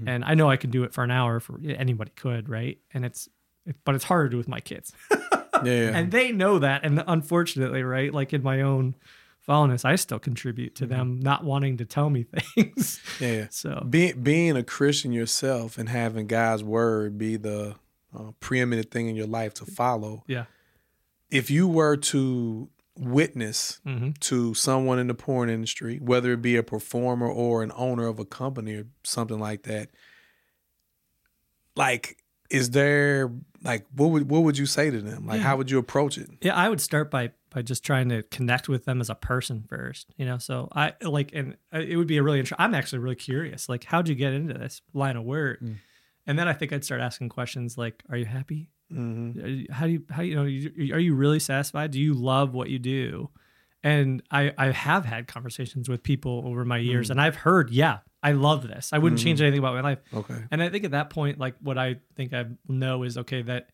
And I know I can do it for an hour for anybody could, right? And it's, it, but it's harder to do with my kids. Yeah. and they know that. And unfortunately, right, like in my own following I still contribute to them not wanting to tell me things. yeah. So Being being a Christian yourself and having God's word be the uh, preeminent thing in your life to follow. yeah, If you were to witness hmm to someone in the porn industry, whether it be a performer or an owner of a company or something like that, like is there like what would what would you say to them? Like Yeah. how would you approach it? yeah. I would start by by just trying to connect with them as a person first. You know, so I like, and uh, it would be a really. interesting I'm actually really curious. Like, how'd you get into this line of work? And then I think I'd start asking questions like, "Are you happy? Mm-hmm. Are you- How do you how you know? you- Are you really satisfied? Do you love what you do?" And I I have had conversations with people over my years, and I've heard, yeah, I love this. I wouldn't change anything about my life. Okay. And I think at that point, like what I think I know is okay that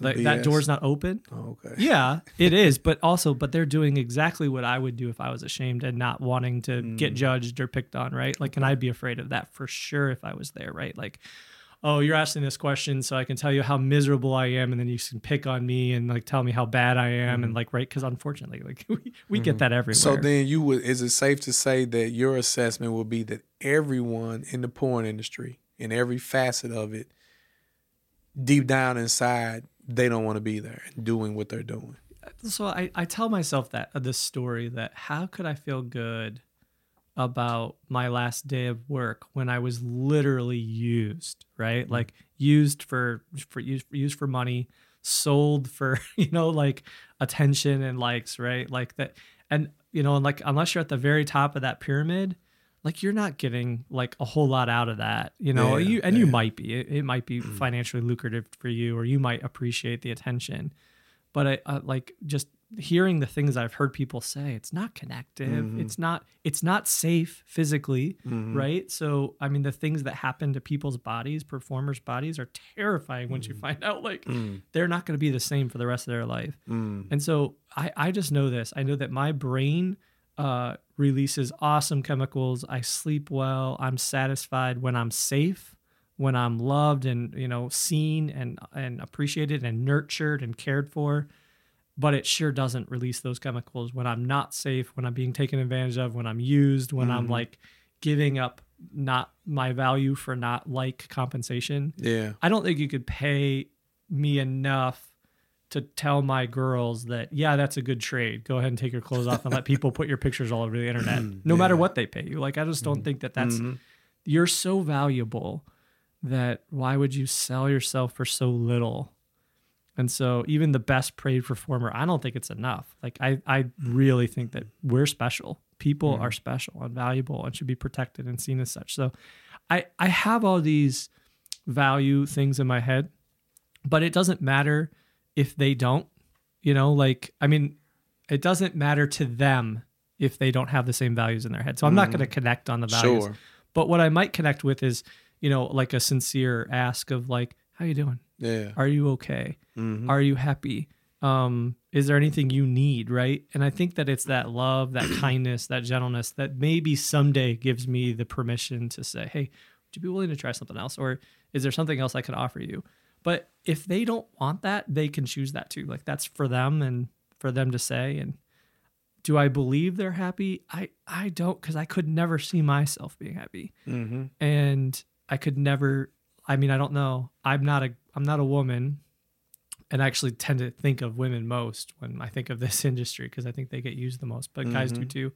that, that door's not open. Oh, okay. Yeah, it is, but also, but they're doing exactly what I would do if I was ashamed and not wanting to get judged or picked on, right? Like, and I'd be afraid of that for sure if I was there, right? Like, oh, you're asking this question so I can tell you how miserable I am, and then you can pick on me and like tell me how bad I am, and like, right? Because unfortunately, like we, we get that everywhere. So then you would is it safe to say that your assessment would be that everyone in the porn industry in every facet of it deep down inside they don't want to be there and doing what they're doing. so I, I tell myself that uh, this story that how could I feel good about my last day of work when I was literally used, right? Mm-hmm. Like used for for used, used for money, sold for you know like attention and likes, right? Like that, and you know, and like unless you're at the very top of that pyramid. Like you're not getting like a whole lot out of that, you know. Yeah, you and you yeah. might be. It, it might be financially lucrative for you, or you might appreciate the attention but I, uh, like just hearing the things I've heard people say, it's not connective. Mm-hmm. It's not. It's not safe physically, right? So I mean, the things that happen to people's bodies, performers' bodies, are terrifying once Mm-hmm. you find out like Mm. they're not going to be the same for the rest of their life. Mm. And so I, I just know this. I know that my brain uh, releases awesome chemicals. I sleep well. I'm satisfied when I'm safe, when I'm loved and you know seen and and appreciated and nurtured and cared for. But it sure doesn't release those chemicals when I'm not safe, when I'm being taken advantage of, when I'm used, when I'm mm-hmm. like giving up not my value for not like compensation. Yeah. I don't think you could pay me enough to tell my girls that yeah that's a good trade. Go ahead and take your clothes off and let people put your pictures all over the internet. Mm-hmm. No matter what they pay you. Like i just don't mm-hmm. think that that's Mm-hmm. you're so valuable that why would you sell yourself for so little and so even the best paid performer i don't think it's enough. Like i i really think that we're special. People mm-hmm. are special and valuable and should be protected and seen as such. So i i have all these value things in my head but it doesn't matter if they don't you know? Like i mean it doesn't matter to them if they don't have the same values in their head. So i'm not going to mm-hmm. connect on the values. Sure. but what i might connect with is you know like a sincere ask of like how you doing Yeah. are you okay? Mhm. are you happy? Um is there anything you need right? And i think that it's that love that kindness that gentleness that maybe someday gives me the permission to say hey would you be willing to try something else? Or is there something else i could offer you? But if they don't want that they can choose that too. Like that's for them and for them to say. And do i believe they're happy? I i don't because i could never see myself being happy. Mm-hmm. and I could never I mean I don't know I'm not a I'm not a woman and I actually tend to think of women most when I think of this industry because I think they get used the most but guys do Mhm. too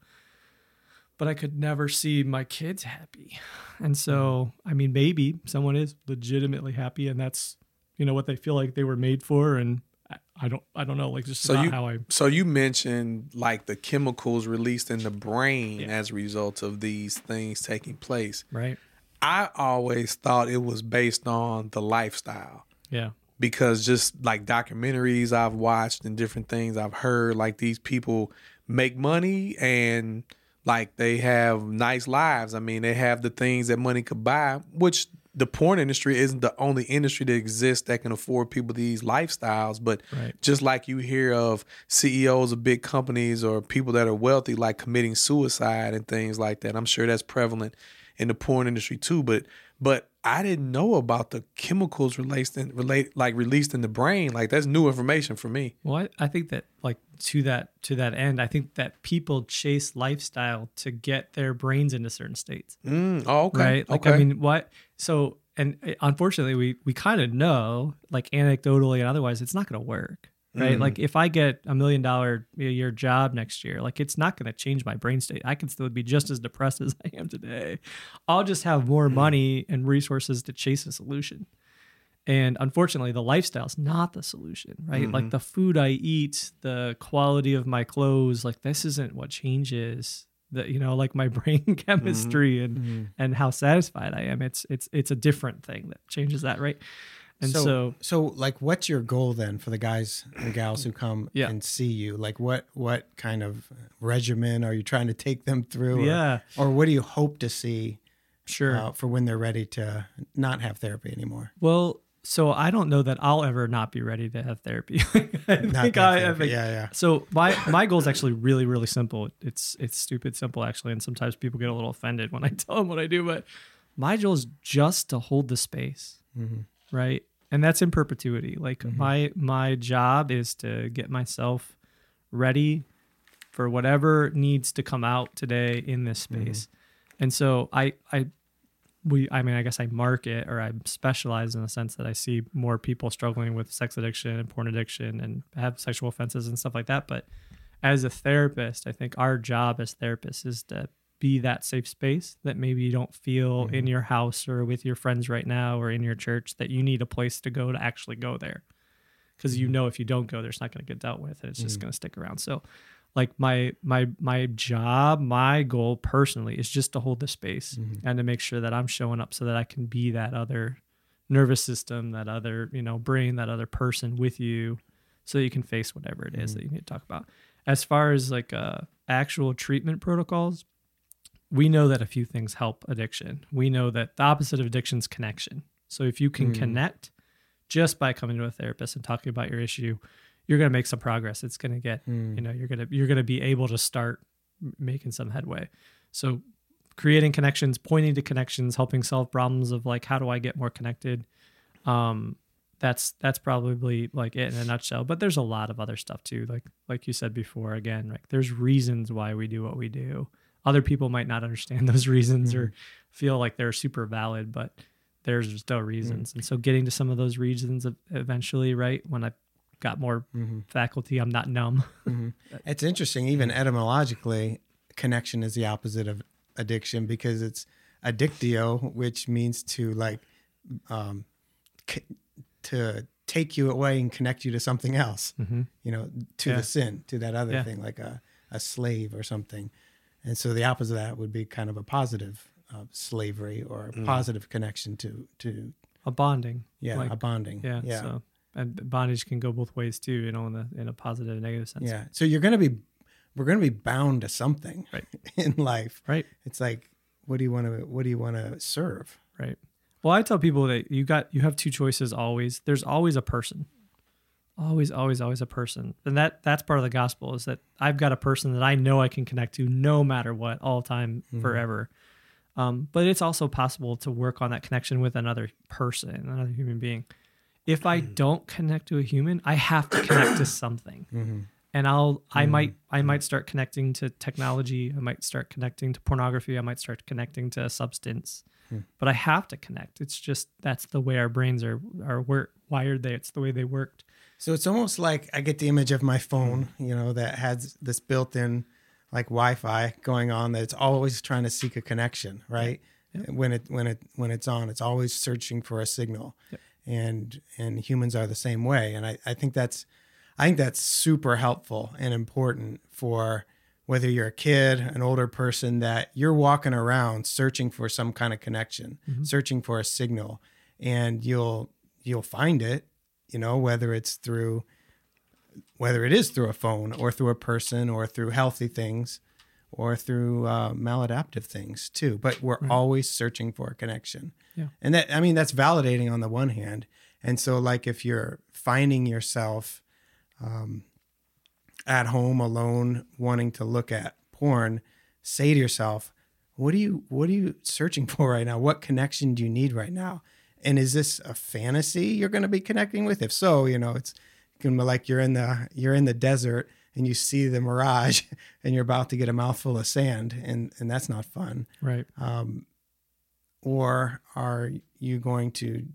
but I could never see my kids happy and so I mean maybe someone is legitimately happy and that's you know what they feel like they were made for and I, don't I don't know like just So not you- how I So you mentioned like the chemicals released in the brain Yeah. as a result of these things taking place. right I always thought it was based on the lifestyle yeah because just like documentaries I've watched and different things I've heard, like these people make money and like they have nice lives. I mean, they have the things that money could buy, which the porn industry isn't the only industry that exists that can afford people these lifestyles. But Right. just like you hear of CEOs of big companies or people that are wealthy, like committing suicide and things like that, I'm sure that's prevalent in the porn industry too. But but I didn't know about the chemicals released in relate like released in the brain. Like that's new information for me. Well, I, I think that like to that to that end, I think that people chase lifestyle to get their brains into certain states, Mm, oh, okay. right? Like okay. I mean, what? So and uh, unfortunately, we we kind of know, like anecdotally and otherwise, it's not going to work, right? Mhm. Like if I get a million dollar a year job next year, like it's not going to change my brain state. I can still be just as depressed as I am today. I'll just have more mm. money and resources to chase a solution. And unfortunately, the lifestyle is not the solution, right? Like mm-hmm. the food I eat, the quality of my clothes, like this isn't what changes the, you know, like my brain mm-hmm. chemistry and mm-hmm. and how satisfied I am. It's it's it's a different thing that changes that, right? And so, so, so like, what's your goal then for the guys and gals who come Yeah. and see you? Like, what what kind of regimen are you trying to take them through? or- yeah, Or, what do you hope to see sure. uh, for when they're ready to not have therapy anymore? well, so I don't know that I'll ever not be ready to have therapy. I Not think I, I think yeah, yeah. So my my goal is actually really really simple. It's it's stupid simple actually, and sometimes people get a little offended when I tell them what I do. But my goal is just to hold the space, right? And that's in perpetuity. Like mm-hmm. my my job is to get myself ready for whatever needs to come out today in this mm-hmm. space. And so I I we I mean I guess I market or I specialize in the sense that I see more people struggling with sex addiction and porn addiction and have sexual offenses and stuff like that. But as a therapist, I think our job as therapists is to be that safe space that maybe you don't feel in mm-hmm. your house or with your friends right now or in your church that you need a place to go to actually go there. Because you mm-hmm. know if you don't go there, it's not going to get dealt with and it's just mm-hmm. going to stick around. So like my my my job my goal personally is just to hold the space and to make sure that i'm showing up so that i can be that other nervous system that other you know brain that other person with you so that you can face whatever it is that you need to talk about. As far as like uh actual treatment protocols we know that a few things help addiction. We know that the opposite of addiction is connection. So if you can connect just by coming to a therapist and talking about your issue you're going to make some progress. It's going to get you know you're going to you're going to be able to start making some headway. So creating connections pointing to connections helping solve problems of like how do i get more connected? Um that's that's probably like it in a nutshell. But there's a lot of other stuff too like like you said before again like there's reasons why we do what we do other people might not understand those reasons or hmm. feel like they're super valid but there's still hmm. reasons and so getting to some of those reasons eventually right when i got more mm-hmm. faculty. I'm not numb. Mm-hmm. It's interesting, even etymologically, connection is the opposite of addiction because it's addictio, which means to like um, c- to take you away and connect you to something else. Mm-hmm. You know, to Yeah. the sin, to that other Yeah. thing, like a a slave or something. And so the opposite of that would be kind of a positive uh, slavery or a positive connection to to a bonding. yeah Like, a bonding. yeah. yeah. So and bondage can go both ways too. You know, in a in a positive and negative sense. Yeah. So you're going to be, we're going to be bound to something Right. in life. Right. It's like, what do you want to, what do you want to serve? Right. Well, I tell people that you got you have two choices always. There's always a person. Always, always, always a person. And that that's part of the gospel is that I've got a person that I know I can connect to no matter what, all time, mm-hmm. forever. Um, but it's also possible to work on that connection with another person, another human being. If I mm. don't connect to a human, I have to connect to something. Mm-hmm. And I'll I mm-hmm. might I might start connecting to technology, I might start connecting to pornography, I might start connecting to a substance hmm. but I have to connect. It's just that's the way our brains are are wired. They it's the way they worked. So it's almost like I get the image of my phone, you know, that has this built in like Wi-Fi going on that it's always trying to seek a connection, right? When it when it when it's on, it's always searching for a signal. And and humans are the same way. And I, I think that's I think that's super helpful and important for whether you're a kid, an older person, that you're walking around searching for some kind of connection, mm-hmm. searching for a signal, and you'll you'll find it, you know, whether it's through whether it is through a phone or through a person or through healthy things or through uh, maladaptive things too. But we're always searching for a connection. Yeah. And that, I mean, that's validating on the one hand. And so, like, if you're finding yourself um, at home alone, wanting to look at porn, say to yourself, "What are you What are you searching for right now? What connection do you need right now? And is this a fantasy you're going to be connecting with? If so, you know, it's be like you're in the you're in the desert and you see the mirage, and you're about to get a mouthful of sand, and and that's not fun Right. um, or are you going to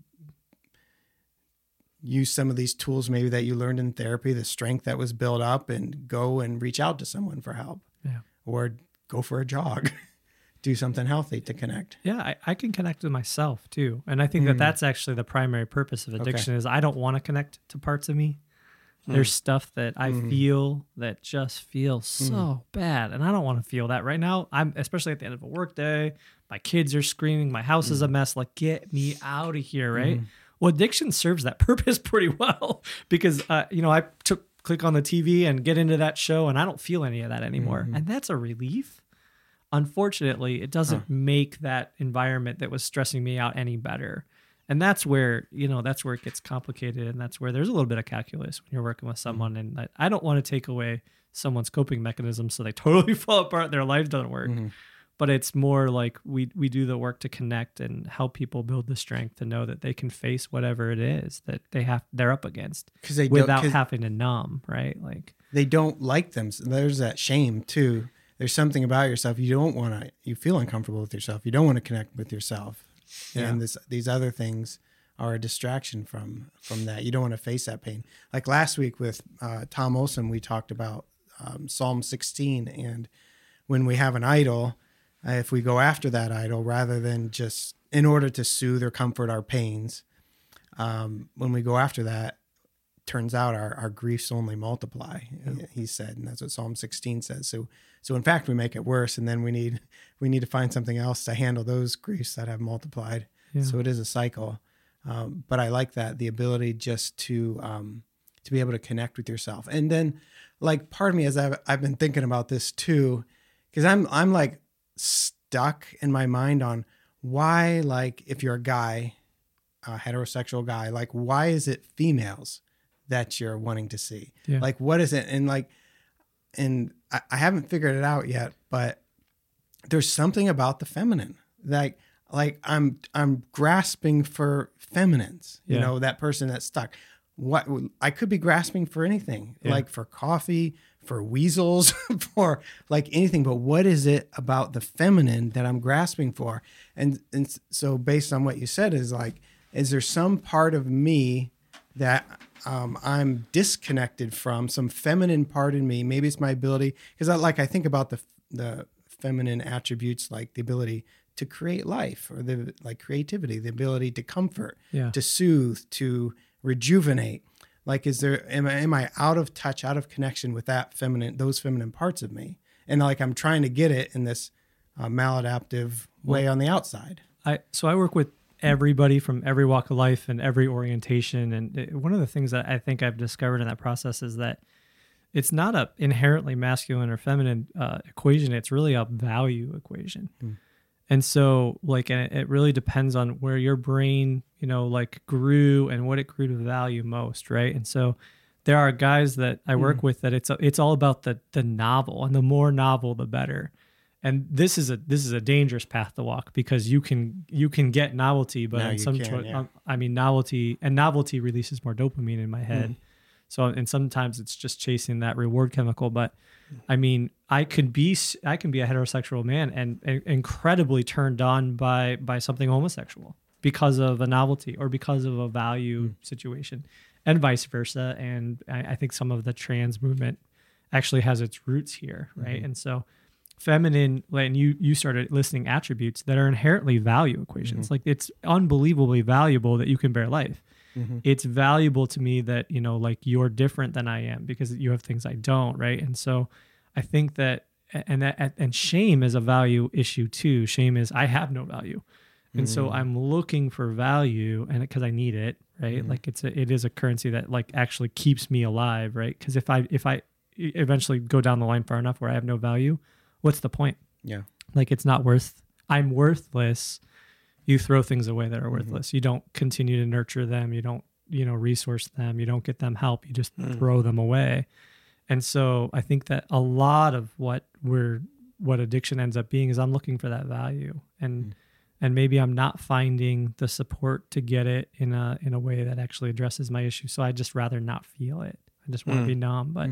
use some of these tools maybe that you learned in therapy the strength that was built up and go and reach out to someone for help Yeah. or go for a jog do something healthy to connect Yeah, I, I can connect with myself too, and I think that hmm. that's actually the primary purpose of addiction. Is I don't want to connect to parts of me. Hmm. There's stuff that I hmm. feel that just feels so bad, and I don't want to feel that right now. I'm especially at the end of a work day. My kids are screaming. My house is a mess. Like, get me out of here, right? Well, addiction serves that purpose pretty well because uh, you know I took click on the TV and get into that show, and I don't feel any of that anymore, and that's a relief unfortunately it doesn't make that environment that was stressing me out any better. And that's where you know that's where it gets complicated and that's where there's a little bit of calculus when you're working with hmm. someone and I- i don't want to take away someone's coping mechanism so they totally fall apart their life doesn't work. Mm-hmm. But it's more like we we do the work to connect and help people build the strength to know that they can face whatever it is that they have they're up against because they without having to numb right? Like they don't like them So there's that shame too there's something about yourself. You don't want to you feel uncomfortable with yourself. You don't want to connect with yourself. Yeah. and this these other things are a distraction from from that. You don't want to face that pain. Like last week with uh, tom olson we talked about um, psalm 16 and when we have an idol uh, if we go after that idol rather than just in order to soothe or comfort our pains um, when we go after that turns out our, our griefs only multiply he- he said and that's what psalm 16 says. So so in fact we make it worse and then we need we need to find something else to handle those griefs that have multiplied. Yeah. so it is a cycle. Um, but i like that the ability just to um, to be able to connect with yourself. And then like part of me as i've, I've been thinking about this too because i'm i'm like stuck in my mind on why like if you're a guy a heterosexual guy like why is it females that you're wanting to see? Yeah. like what is it? And like and I, I haven't figured it out yet but there's something about the feminine like like i'm i'm grasping for feminines you Yeah. know that person that's stuck what i could be grasping for anything Yeah. like for coffee for weasels for like anything but what is it about the feminine that i'm grasping for and and so based on what you said is like is there some part of me that um, I'm disconnected from some feminine part in me. Maybe it's my ability because I like I think about the the feminine attributes like the ability to create life or the like creativity, the ability to comfort, Yeah. to soothe, to rejuvenate. Like, is there am I am I out of touch, out of connection with that feminine, those feminine parts of me? And like I'm trying to get it in this uh, maladaptive way on the outside. I so I work with everybody from every walk of life and every orientation. And it- one of the things that I think I've discovered in that process is that it's not a inherently masculine or feminine uh, equation. It's really a value equation. Hmm. And so like and it it really depends on where your brain you know like grew and what it grew to value most right? And so there are guys that I hmm. work with that it's it's all about the the novel. And the more novel the better and this is a this is a dangerous path to walk because you can you can get novelty but No, in some can, yeah. i mean novelty and novelty releases more dopamine in my hmm. head. So and sometimes it's just chasing that reward chemical but hmm. i mean i could be i can be a heterosexual man and, and incredibly turned on by by something homosexual because of a novelty or because of a value hmm. situation and vice versa. And I, I think some of the trans movement actually has its roots here right? And so feminine and you you started listing attributes that are inherently value equations. Mm-hmm. Like it's unbelievably valuable that you can bear life. Mm-hmm. It's valuable to me that you know like you're different than i am because you have things i don't right? And so i think that and that and shame is a value issue too. Shame is i have no value. And so mm. i'm looking for value and because i need it right? Mm-hmm. Like it's a, it is a currency that like actually keeps me alive right? Because if i if i eventually go down the line far enough where i have no value what's the point? Yeah. like it's not worth i'm worthless. You throw things away that are mm-hmm. worthless. You don't continue to nurture them. You don't you know resource them. You don't get them help. You just mm. throw them away. And so i think that a lot of what we're what addiction ends up being is i'm looking for that value. And mm. and maybe i'm not finding the support to get it in a in a way that actually addresses my issue. So i just rather not feel it. I just want to mm. be numb. But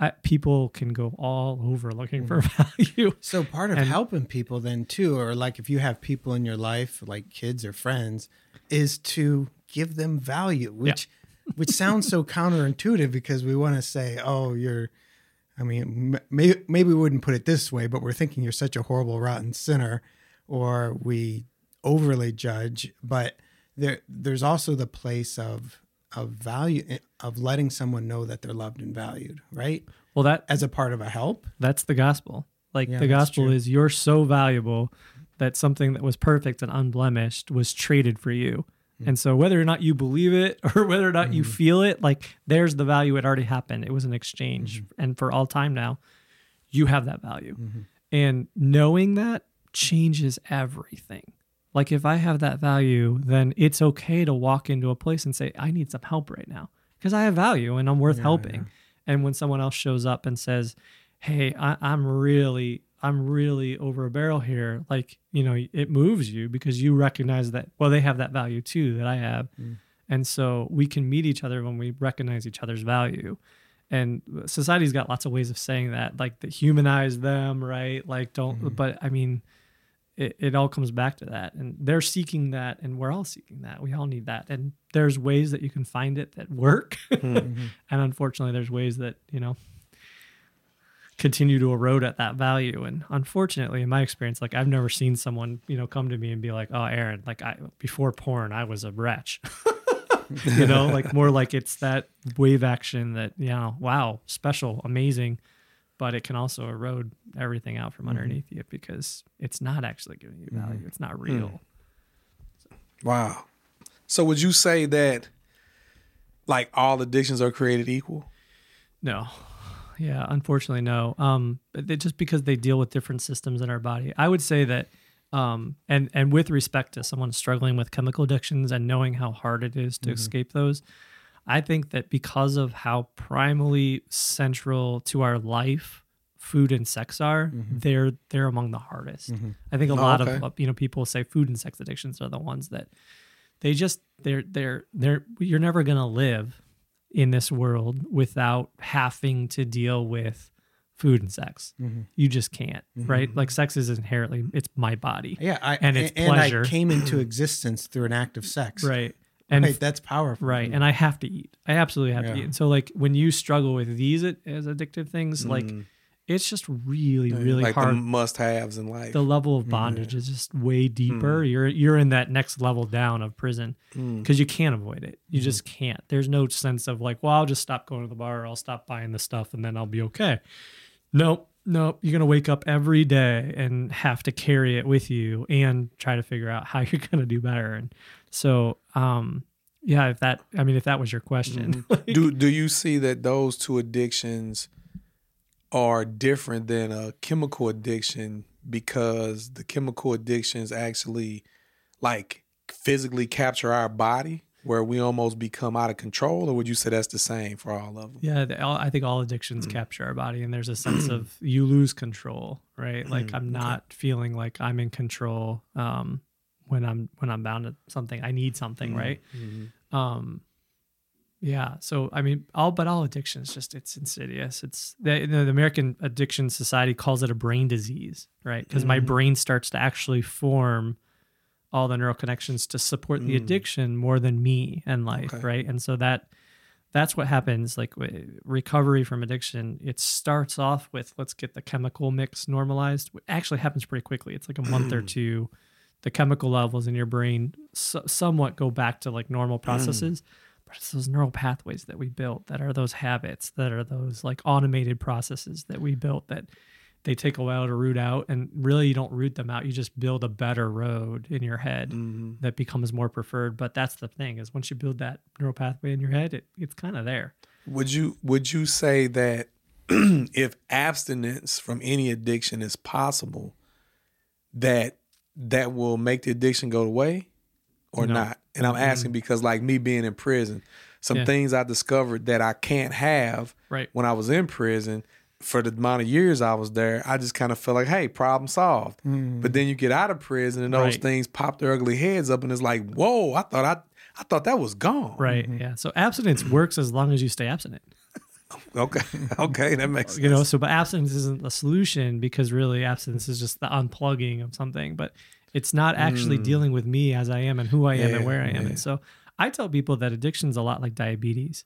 I, people can go all over looking for mm. value So part of And- helping people then too, or like if you have people in your life, like kids or friends, is to give them value, which which sounds so counterintuitive because we want to say, oh, you're. I mean, m- may, maybe we wouldn't put it this way, but we're thinking you're such a horrible, rotten sinner, or we overly judge. But there, there's also the place of of value of letting someone know that they're loved and valued, right? well that As a part of a help. That's the gospel. Like Yeah, the gospel is you're so valuable that something that was perfect and unblemished was traded for you. Hmm. And so whether or not you believe it or whether or not you feel it, like there's the value it already happened. It was an exchange Mm-hmm. and for all time now, you have that value. And knowing that changes everything. Like if I have that value, then it's okay to walk into a place and say I need some help right now because I have value and I'm worth helping. And when someone else shows up and says, "Hey, I, I'm really, I'm really over a barrel here," like you know, it moves you because you recognize that. Well, they have that value too that I have, mm. and so we can meet each other when we recognize each other's value. And uh, society's got lots of ways of saying that, like that humanize them, right? Like don't, mm-hmm. but I mean, it, it all comes back to that. And they're seeking that and we're all seeking that. We all need that. And there's ways that you can find it that work. Hmm. Mm-hmm. And unfortunately there's ways that you know continue to erode at that value. And unfortunately in my experience like i've never seen someone you know come to me and be like oh aaron like i before porn i was a wretch. You know like more like it's that wave action that you know wow special amazing but it can also erode everything out from underneath you because it's not actually giving you value it's not real Wow. So would you say that like all addictions are created equal? No. Yeah, unfortunately, no. Um, but they, just because they deal with different systems in our body, I would say that, um, and and with respect to someone struggling with chemical addictions and knowing how hard it is to escape those, I think that because of how primally central to our life food and sex are, mm-hmm. they're they're among the hardest. Mm-hmm. I think a oh, lot okay. of uh, you know people say food and sex addictions are the ones that they just they're they're they're you're never gonna live in this world without having to deal with food and sex. Mm-hmm. You just can't, right? Like sex is inherently it's my body. Yeah, I, And it's and I came into existence through an act of sex. Right. And right, that's powerful. right, and I have to eat. I absolutely have to eat. And so like when you struggle with these as addictive things, like Mm. it's just really really like hard. must haves in life. the level of bondage is just way deeper. You're you're in that next level down of prison Mm. because you can't avoid it. You just can't. There's no sense of like, well, I'll just stop going to the bar or I'll stop buying the stuff and then I'll be okay. Nope, nope. You're gonna wake up every day and have to carry it with you and try to figure out how you're gonna do better. And so, um, yeah, if that, I mean, if that was your question, like- do do you see that those two addictions are different than a chemical addiction because the chemical addictions actually like physically capture our body where we almost become out of control or would you say that's the same for all of them Yeah, the, all, I think all addictions Mm. capture our body, and there's a sense of you lose control, right? Like Mm, I'm not feeling like I'm in control um, when I'm when I'm bound to something. I need something, Mm. right? Mm-hmm. Um, yeah. So I mean, all but all addictions just it's insidious. It's the, the American Addiction Society calls it a brain disease, right? Because my Mhm. brain starts to actually form all the neural connections to support the Mm. addiction more than me and life, Okay. right? And so that that's what happens like recovery from addiction it starts off with let's get the chemical mix normalized it actually happens pretty quickly it's like a month or two the chemical levels in your brain so, somewhat go back to like normal processes but it's those neural pathways that we built that are those habits that are those like automated processes that we built that they take a while to root out and really you don't root them out you just build a better road in your head Mm-hmm. that becomes more preferred but that's the thing is once you build that neural pathway in your head it, it's kind of there Would you would you say that if abstinence from any addiction is possible, that that will make the addiction go away or No. not? And I'm asking because like me being in prison, some Yeah. things I discovered that I can't have right when I was in prison for the amount of years I was there, I just kind of felt like, hey, problem solved. Mm. But then you get out of prison and those Right. things pop their ugly heads up and it's like, whoa, I thought I I thought that was gone. right yeah so abstinence works as long as you stay abstinent Okay. Okay. That makes sense. you know so but abstinence isn't the solution because really abstinence is just the unplugging of something but it's not actually Mm. dealing with me as i am and who i am and where i am yeah. and so i tell people that addiction's a lot like diabetes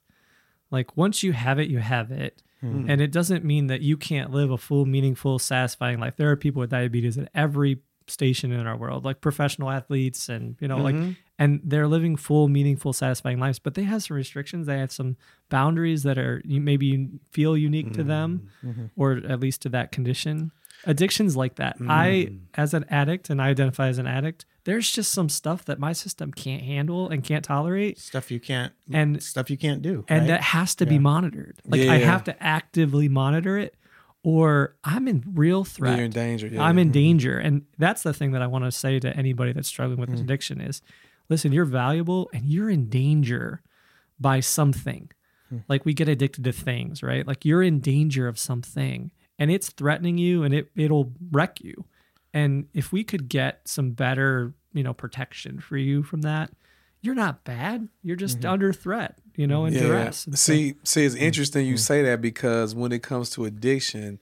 like once you have it you have it Hmm. and it doesn't mean that you can't live a full meaningful satisfying life there are people with diabetes at every station in our world like professional athletes and you know like Mhm. And they're living full meaningful satisfying lives but they have some restrictions they have some boundaries that are maybe you feel unique to them Mhm. or at least to that condition addictions like that i Mm. as an addict and i identify as an addict there's just some stuff that my system can't handle and can't tolerate Stuff you can't And- stuff you can't do. and right? that has to be monitored like i Yeah. have to actively monitor it or i'm in real threat You're in danger. Yeah. I'm in danger. And that's the thing that I want to say to anybody that's struggling with Mm. addiction is listen, you're valuable and you're in danger by something. Hmm. Like we get addicted to things, right? Like you're in danger of something and it's threatening you and it it'll wreck you. And if we could get some better, you know, protection for you from that, you're not bad. You're just Mm-hmm. under threat, you know, and duress. And so- See, see, it's interesting Mm. you say that because when it comes to addiction,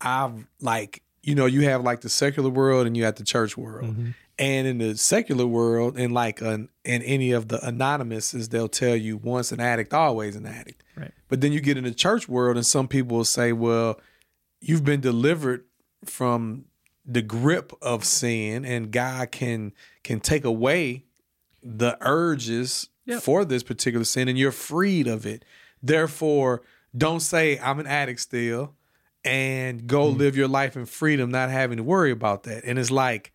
I've like you know you have like the secular world and you have the church world, Mhm. And in the secular world and like an in any of the anonymouses, they'll tell you once an addict, always an addict. Right. But then you get in the church world, and some people will say, well, you've been delivered from the grip of sin, and God can can take away the urges Yep. for this particular sin, and you're freed of it. Therefore, don't say I'm an addict still, and go Mm. live your life in freedom, not having to worry about that. And it's like.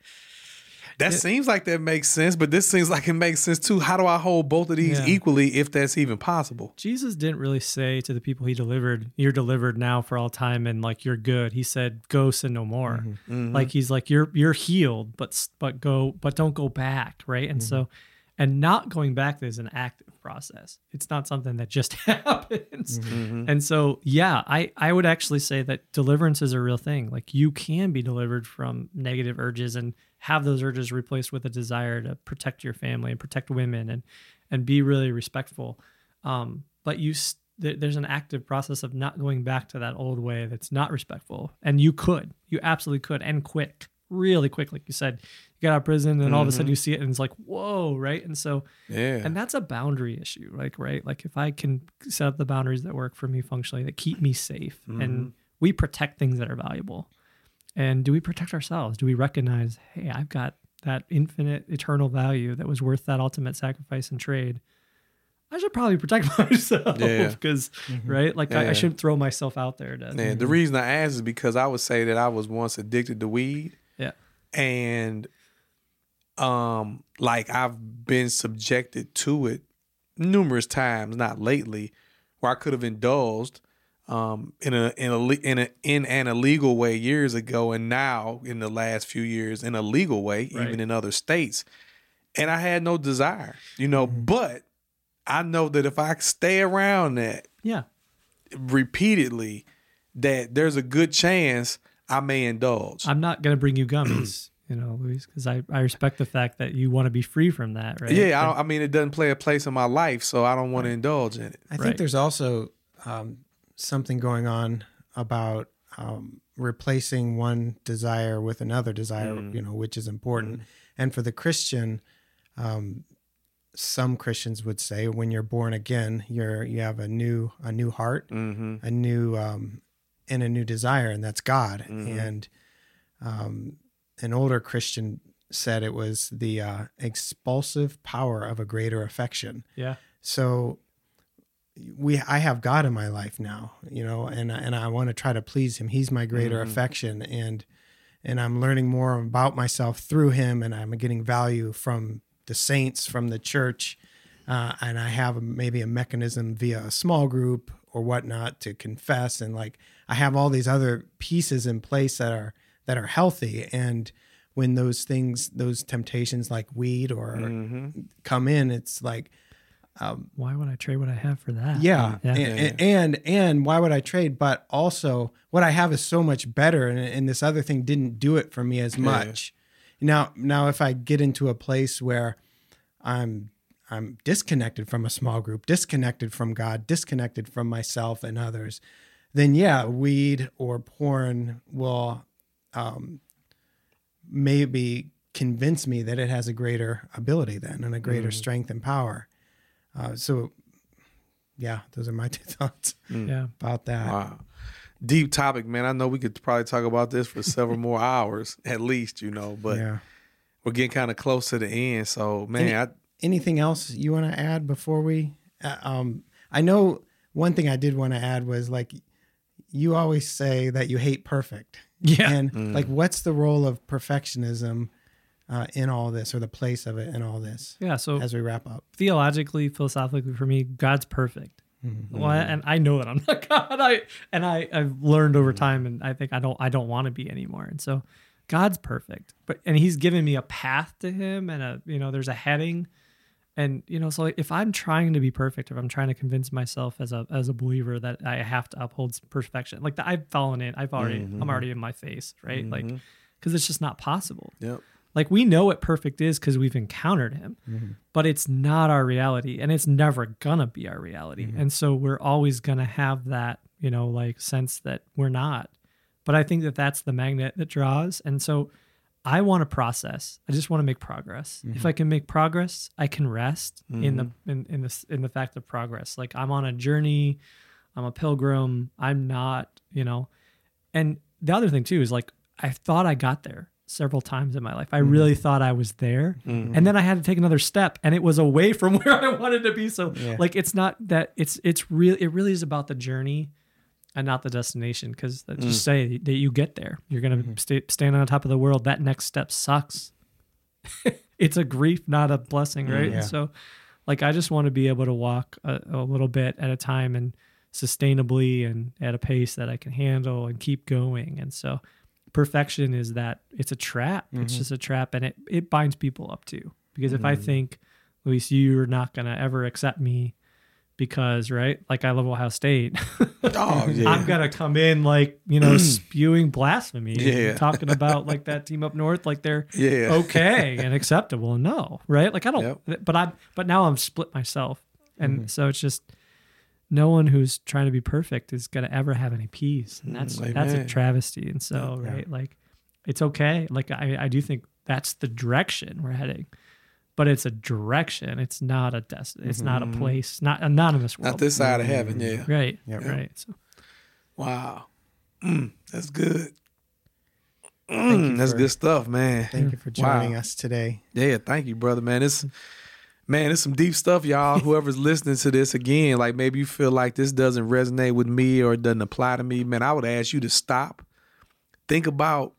That Yeah. seems like that makes sense, but this seems like it makes sense too. How do I hold both of these Yeah. equally if that's even possible? Jesus didn't really say to the people he delivered, "You're delivered now for all time," and like you're good. He said, "Go sin no more." Mhm. Like he's like you're you're healed, but but go but don't go back, right? And so, and not going back is an active process. It's not something that just happens. Mhm. And so, yeah, I I would actually say that deliverance is a real thing. Like you can be delivered from negative urges and have those urges replaced with a desire to protect your family and protect women and and be really respectful. Um, but you s- there- there's an active process of not going back to that old way that's not respectful. And you could, you absolutely could, and quick. really quick. Like you said, you get out of prison and all of a sudden you see it and it's like, whoa, right? And so, Yeah. and that's a boundary issue, like, right? Like if I can set up the boundaries that work for me functionally, that keep me safe and we protect things that are valuable. And do we protect ourselves? Do we recognize, hey, I've got that infinite eternal value that was worth that ultimate sacrifice and trade? I should probably protect myself Yeah. because, right? Like I, Yeah. I shouldn't throw myself out there to, Man, the reason I asked is because I would say that I was once addicted to weed yeah. and um like I've been subjected to it numerous times, not lately, where I could have indulged um in a in a in a in an illegal way years ago and now in the last few years in a legal way Right. even in other states and I had no desire, you know, but I know that if I stay around that Yeah. repeatedly that there's a good chance I may indulge. I'm not going to bring you gummies, you know, Luis, because I, I respect the fact that you want to be free from that, right? yeah, I, don't, I mean, it doesn't play a place in my life, so I don't want to indulge in it. I think Right. there's also um, something going on about um, replacing one desire with another desire, you know, which is important. And for the Christian, um, some Christians would say, when you're born again, you're you have a new a new heart, Mm-hmm. a new um, and a new desire, and that's God. Mhm. And um, an older Christian said it was the uh, expulsive power of a greater affection Yeah. so we i have god in my life now you know and and i want to try to please him he's my greater Mhm. affection and and i'm learning more about myself through him and i'm getting value from the saints from the church uh, and i have maybe a mechanism via a small group or whatnot to confess and like i have all these other pieces in place that are that are healthy and when those things those temptations like weed or Mm-hmm. come in it's like Why would I trade what I have for that? yeah, Yeah. And, Yeah. and and why would I trade? But also, what I have is so much better, and, and this other thing didn't do it for me as much. Now, now, if I get into a place where I'm I'm disconnected from a small group, disconnected from God, disconnected from myself and others, then yeah, weed or porn will um, maybe convince me that it has a greater ability then and a greater strength and power. Uh, so, yeah, those are my two thoughts Yeah. about that. Wow. Deep topic, man. I know we could probably talk about this for several more hours at least, you know, but yeah. we're getting kind of close to the end. So, man, I, Anything else you want to add before we? Uh, um, I know one thing I did want to add was like you always say that you hate perfect. Yeah. And like, what's the role of perfectionism uh, in all this, or the place of it in all this? Yeah. So As we wrap up. theologically, philosophically, for me, God's perfect. Mm-hmm. Well, and I know that I'm not God. I and I I've learned over time, and I think I don't I don't want to be anymore. And so, God's perfect, but and He's given me a path to Him, and a you know there's a heading, and you know so if I'm trying to be perfect, if I'm trying to convince myself as a as a believer that I have to uphold perfection, like that I've fallen in, I've already I'm already in my face, right? Like because it's just not possible. yep. Like we know what perfect is because we've encountered him, mm-hmm. but it's not our reality and it's never gonna be our reality. Mm-hmm. And so we're always gonna have that, you know, like sense that we're not. But I think that that's the magnet that draws. And so I want to process. I just want to make progress. If mm-hmm. I can make progress, I can rest in the in, in the in the fact of progress. Like I'm on a journey, I'm a pilgrim. I'm not, you know. And the other thing too is like I thought I got there several times in my life. I mm-hmm. really thought I was there. Mm-hmm. And then I had to take another step and it was away from where I wanted to be. So Yeah. like it's not that it's it's real it really is about the journey and not the destination because just mm. say that you get there. You're going to mm-hmm. stay stand on top of the world. That next step sucks. it's a grief, not a blessing, mm, right? Yeah. And so like I just want to be able to walk a, a little bit at a time and sustainably and at a pace that I can handle and keep going. And so perfection is that it's a trap. It's mm-hmm. just a trap and it, it binds people up too. Because if I mm-hmm. think, Luis, you're not going to ever accept me because, right? Like I love Ohio State. Oh, yeah. I'm going to come in like, you know, spewing blasphemy. Yeah. Talking about like that team up north, like they're Yeah. okay and acceptable. No, right? Like I don't, but I, but now I'm split myself. And mm-hmm. so it's just, no one who's trying to be perfect is going to ever have any peace. And that's, Mm, that's a travesty. And so, Yeah. right. Like It's okay. Like I, I do think that's the direction we're heading. But it's a direction. It's not a destiny. It's not a place. Not anonymous world. Not this side of heaven, yeah. Right. Yep. Right. So Wow. Mm, that's good. Mm, that's for- good stuff, man. Thank you for Wow. joining us today. Yeah, thank you, brother, man. It's man, it's some deep stuff, y'all. Whoever's listening to this again, like maybe you feel like this doesn't resonate with me or it doesn't apply to me, man. I would ask you to stop. Think about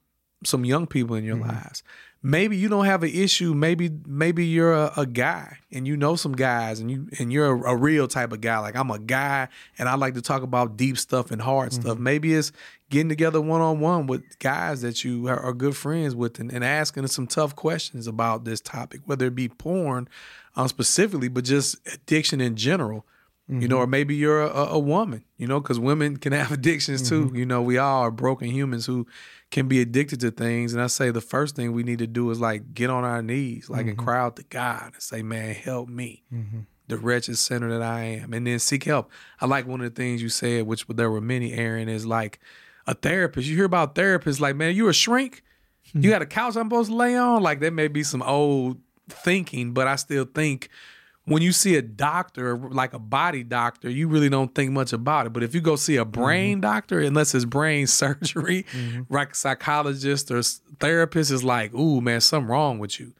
some young people in your mm-hmm. lives. Maybe you don't have an issue. Maybe maybe you're a, a guy and you know some guys and you and you're a, a real type of guy. Like I'm a guy and I like to talk about deep stuff and hard stuff. Mm-hmm. Maybe it's getting together one on one with guys that you are, are good friends with and, and asking some tough questions about this topic, whether it be porn um, specifically, but just addiction in general. You know, or mm-hmm. maybe you're a, a woman, you know, because women can have addictions too. Mm-hmm. You know, we all are broken humans who can be addicted to things. And I say the first thing we need to do is like get on our knees, like and mm-hmm. cry out to God and say, man, help me, the wretched sinner that I am. And then seek help. I like one of the things you said, which there were many, Aaron, is like a therapist. You hear about therapists, like, man, you a shrink? You got a couch I'm supposed to lay on? Like, there may be some old thinking, but I still think when you see a doctor, like a body doctor, you really don't think much about it. But if you go see a mm-hmm. brain doctor, unless it's brain surgery, mm-hmm. like a psychologist or therapist is like, ooh, man, something wrong with you.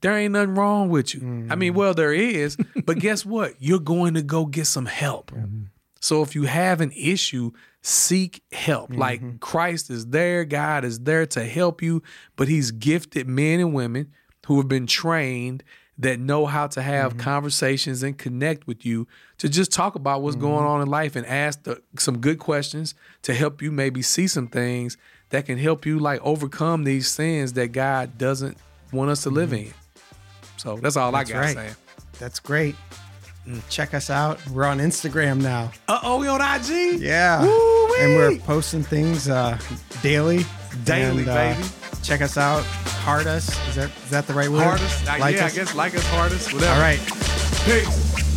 There ain't nothing wrong with you. I mean, mm-hmm. well, there is, but guess what? You're going to go get some help. So if you have an issue, seek help. Like Christ is there, God is there to help you, but He's gifted men and women who have been trained that know how to have conversations and connect with you to just talk about what's going on in life and ask the, some good questions to help you maybe see some things that can help you like overcome these sins that God doesn't want us to live in. So that's all That's I got right. saying. That's great. Check us out. We're on Instagram now. Uh oh, we on IG? Yeah. Woo-wee. And we're posting things uh, daily. Daily, And, uh, baby. Check us out. Heart us. Is that is that the right word? Hardest? Uh, Like yeah, us? I guess like us hardest, whatever. All right. Peace.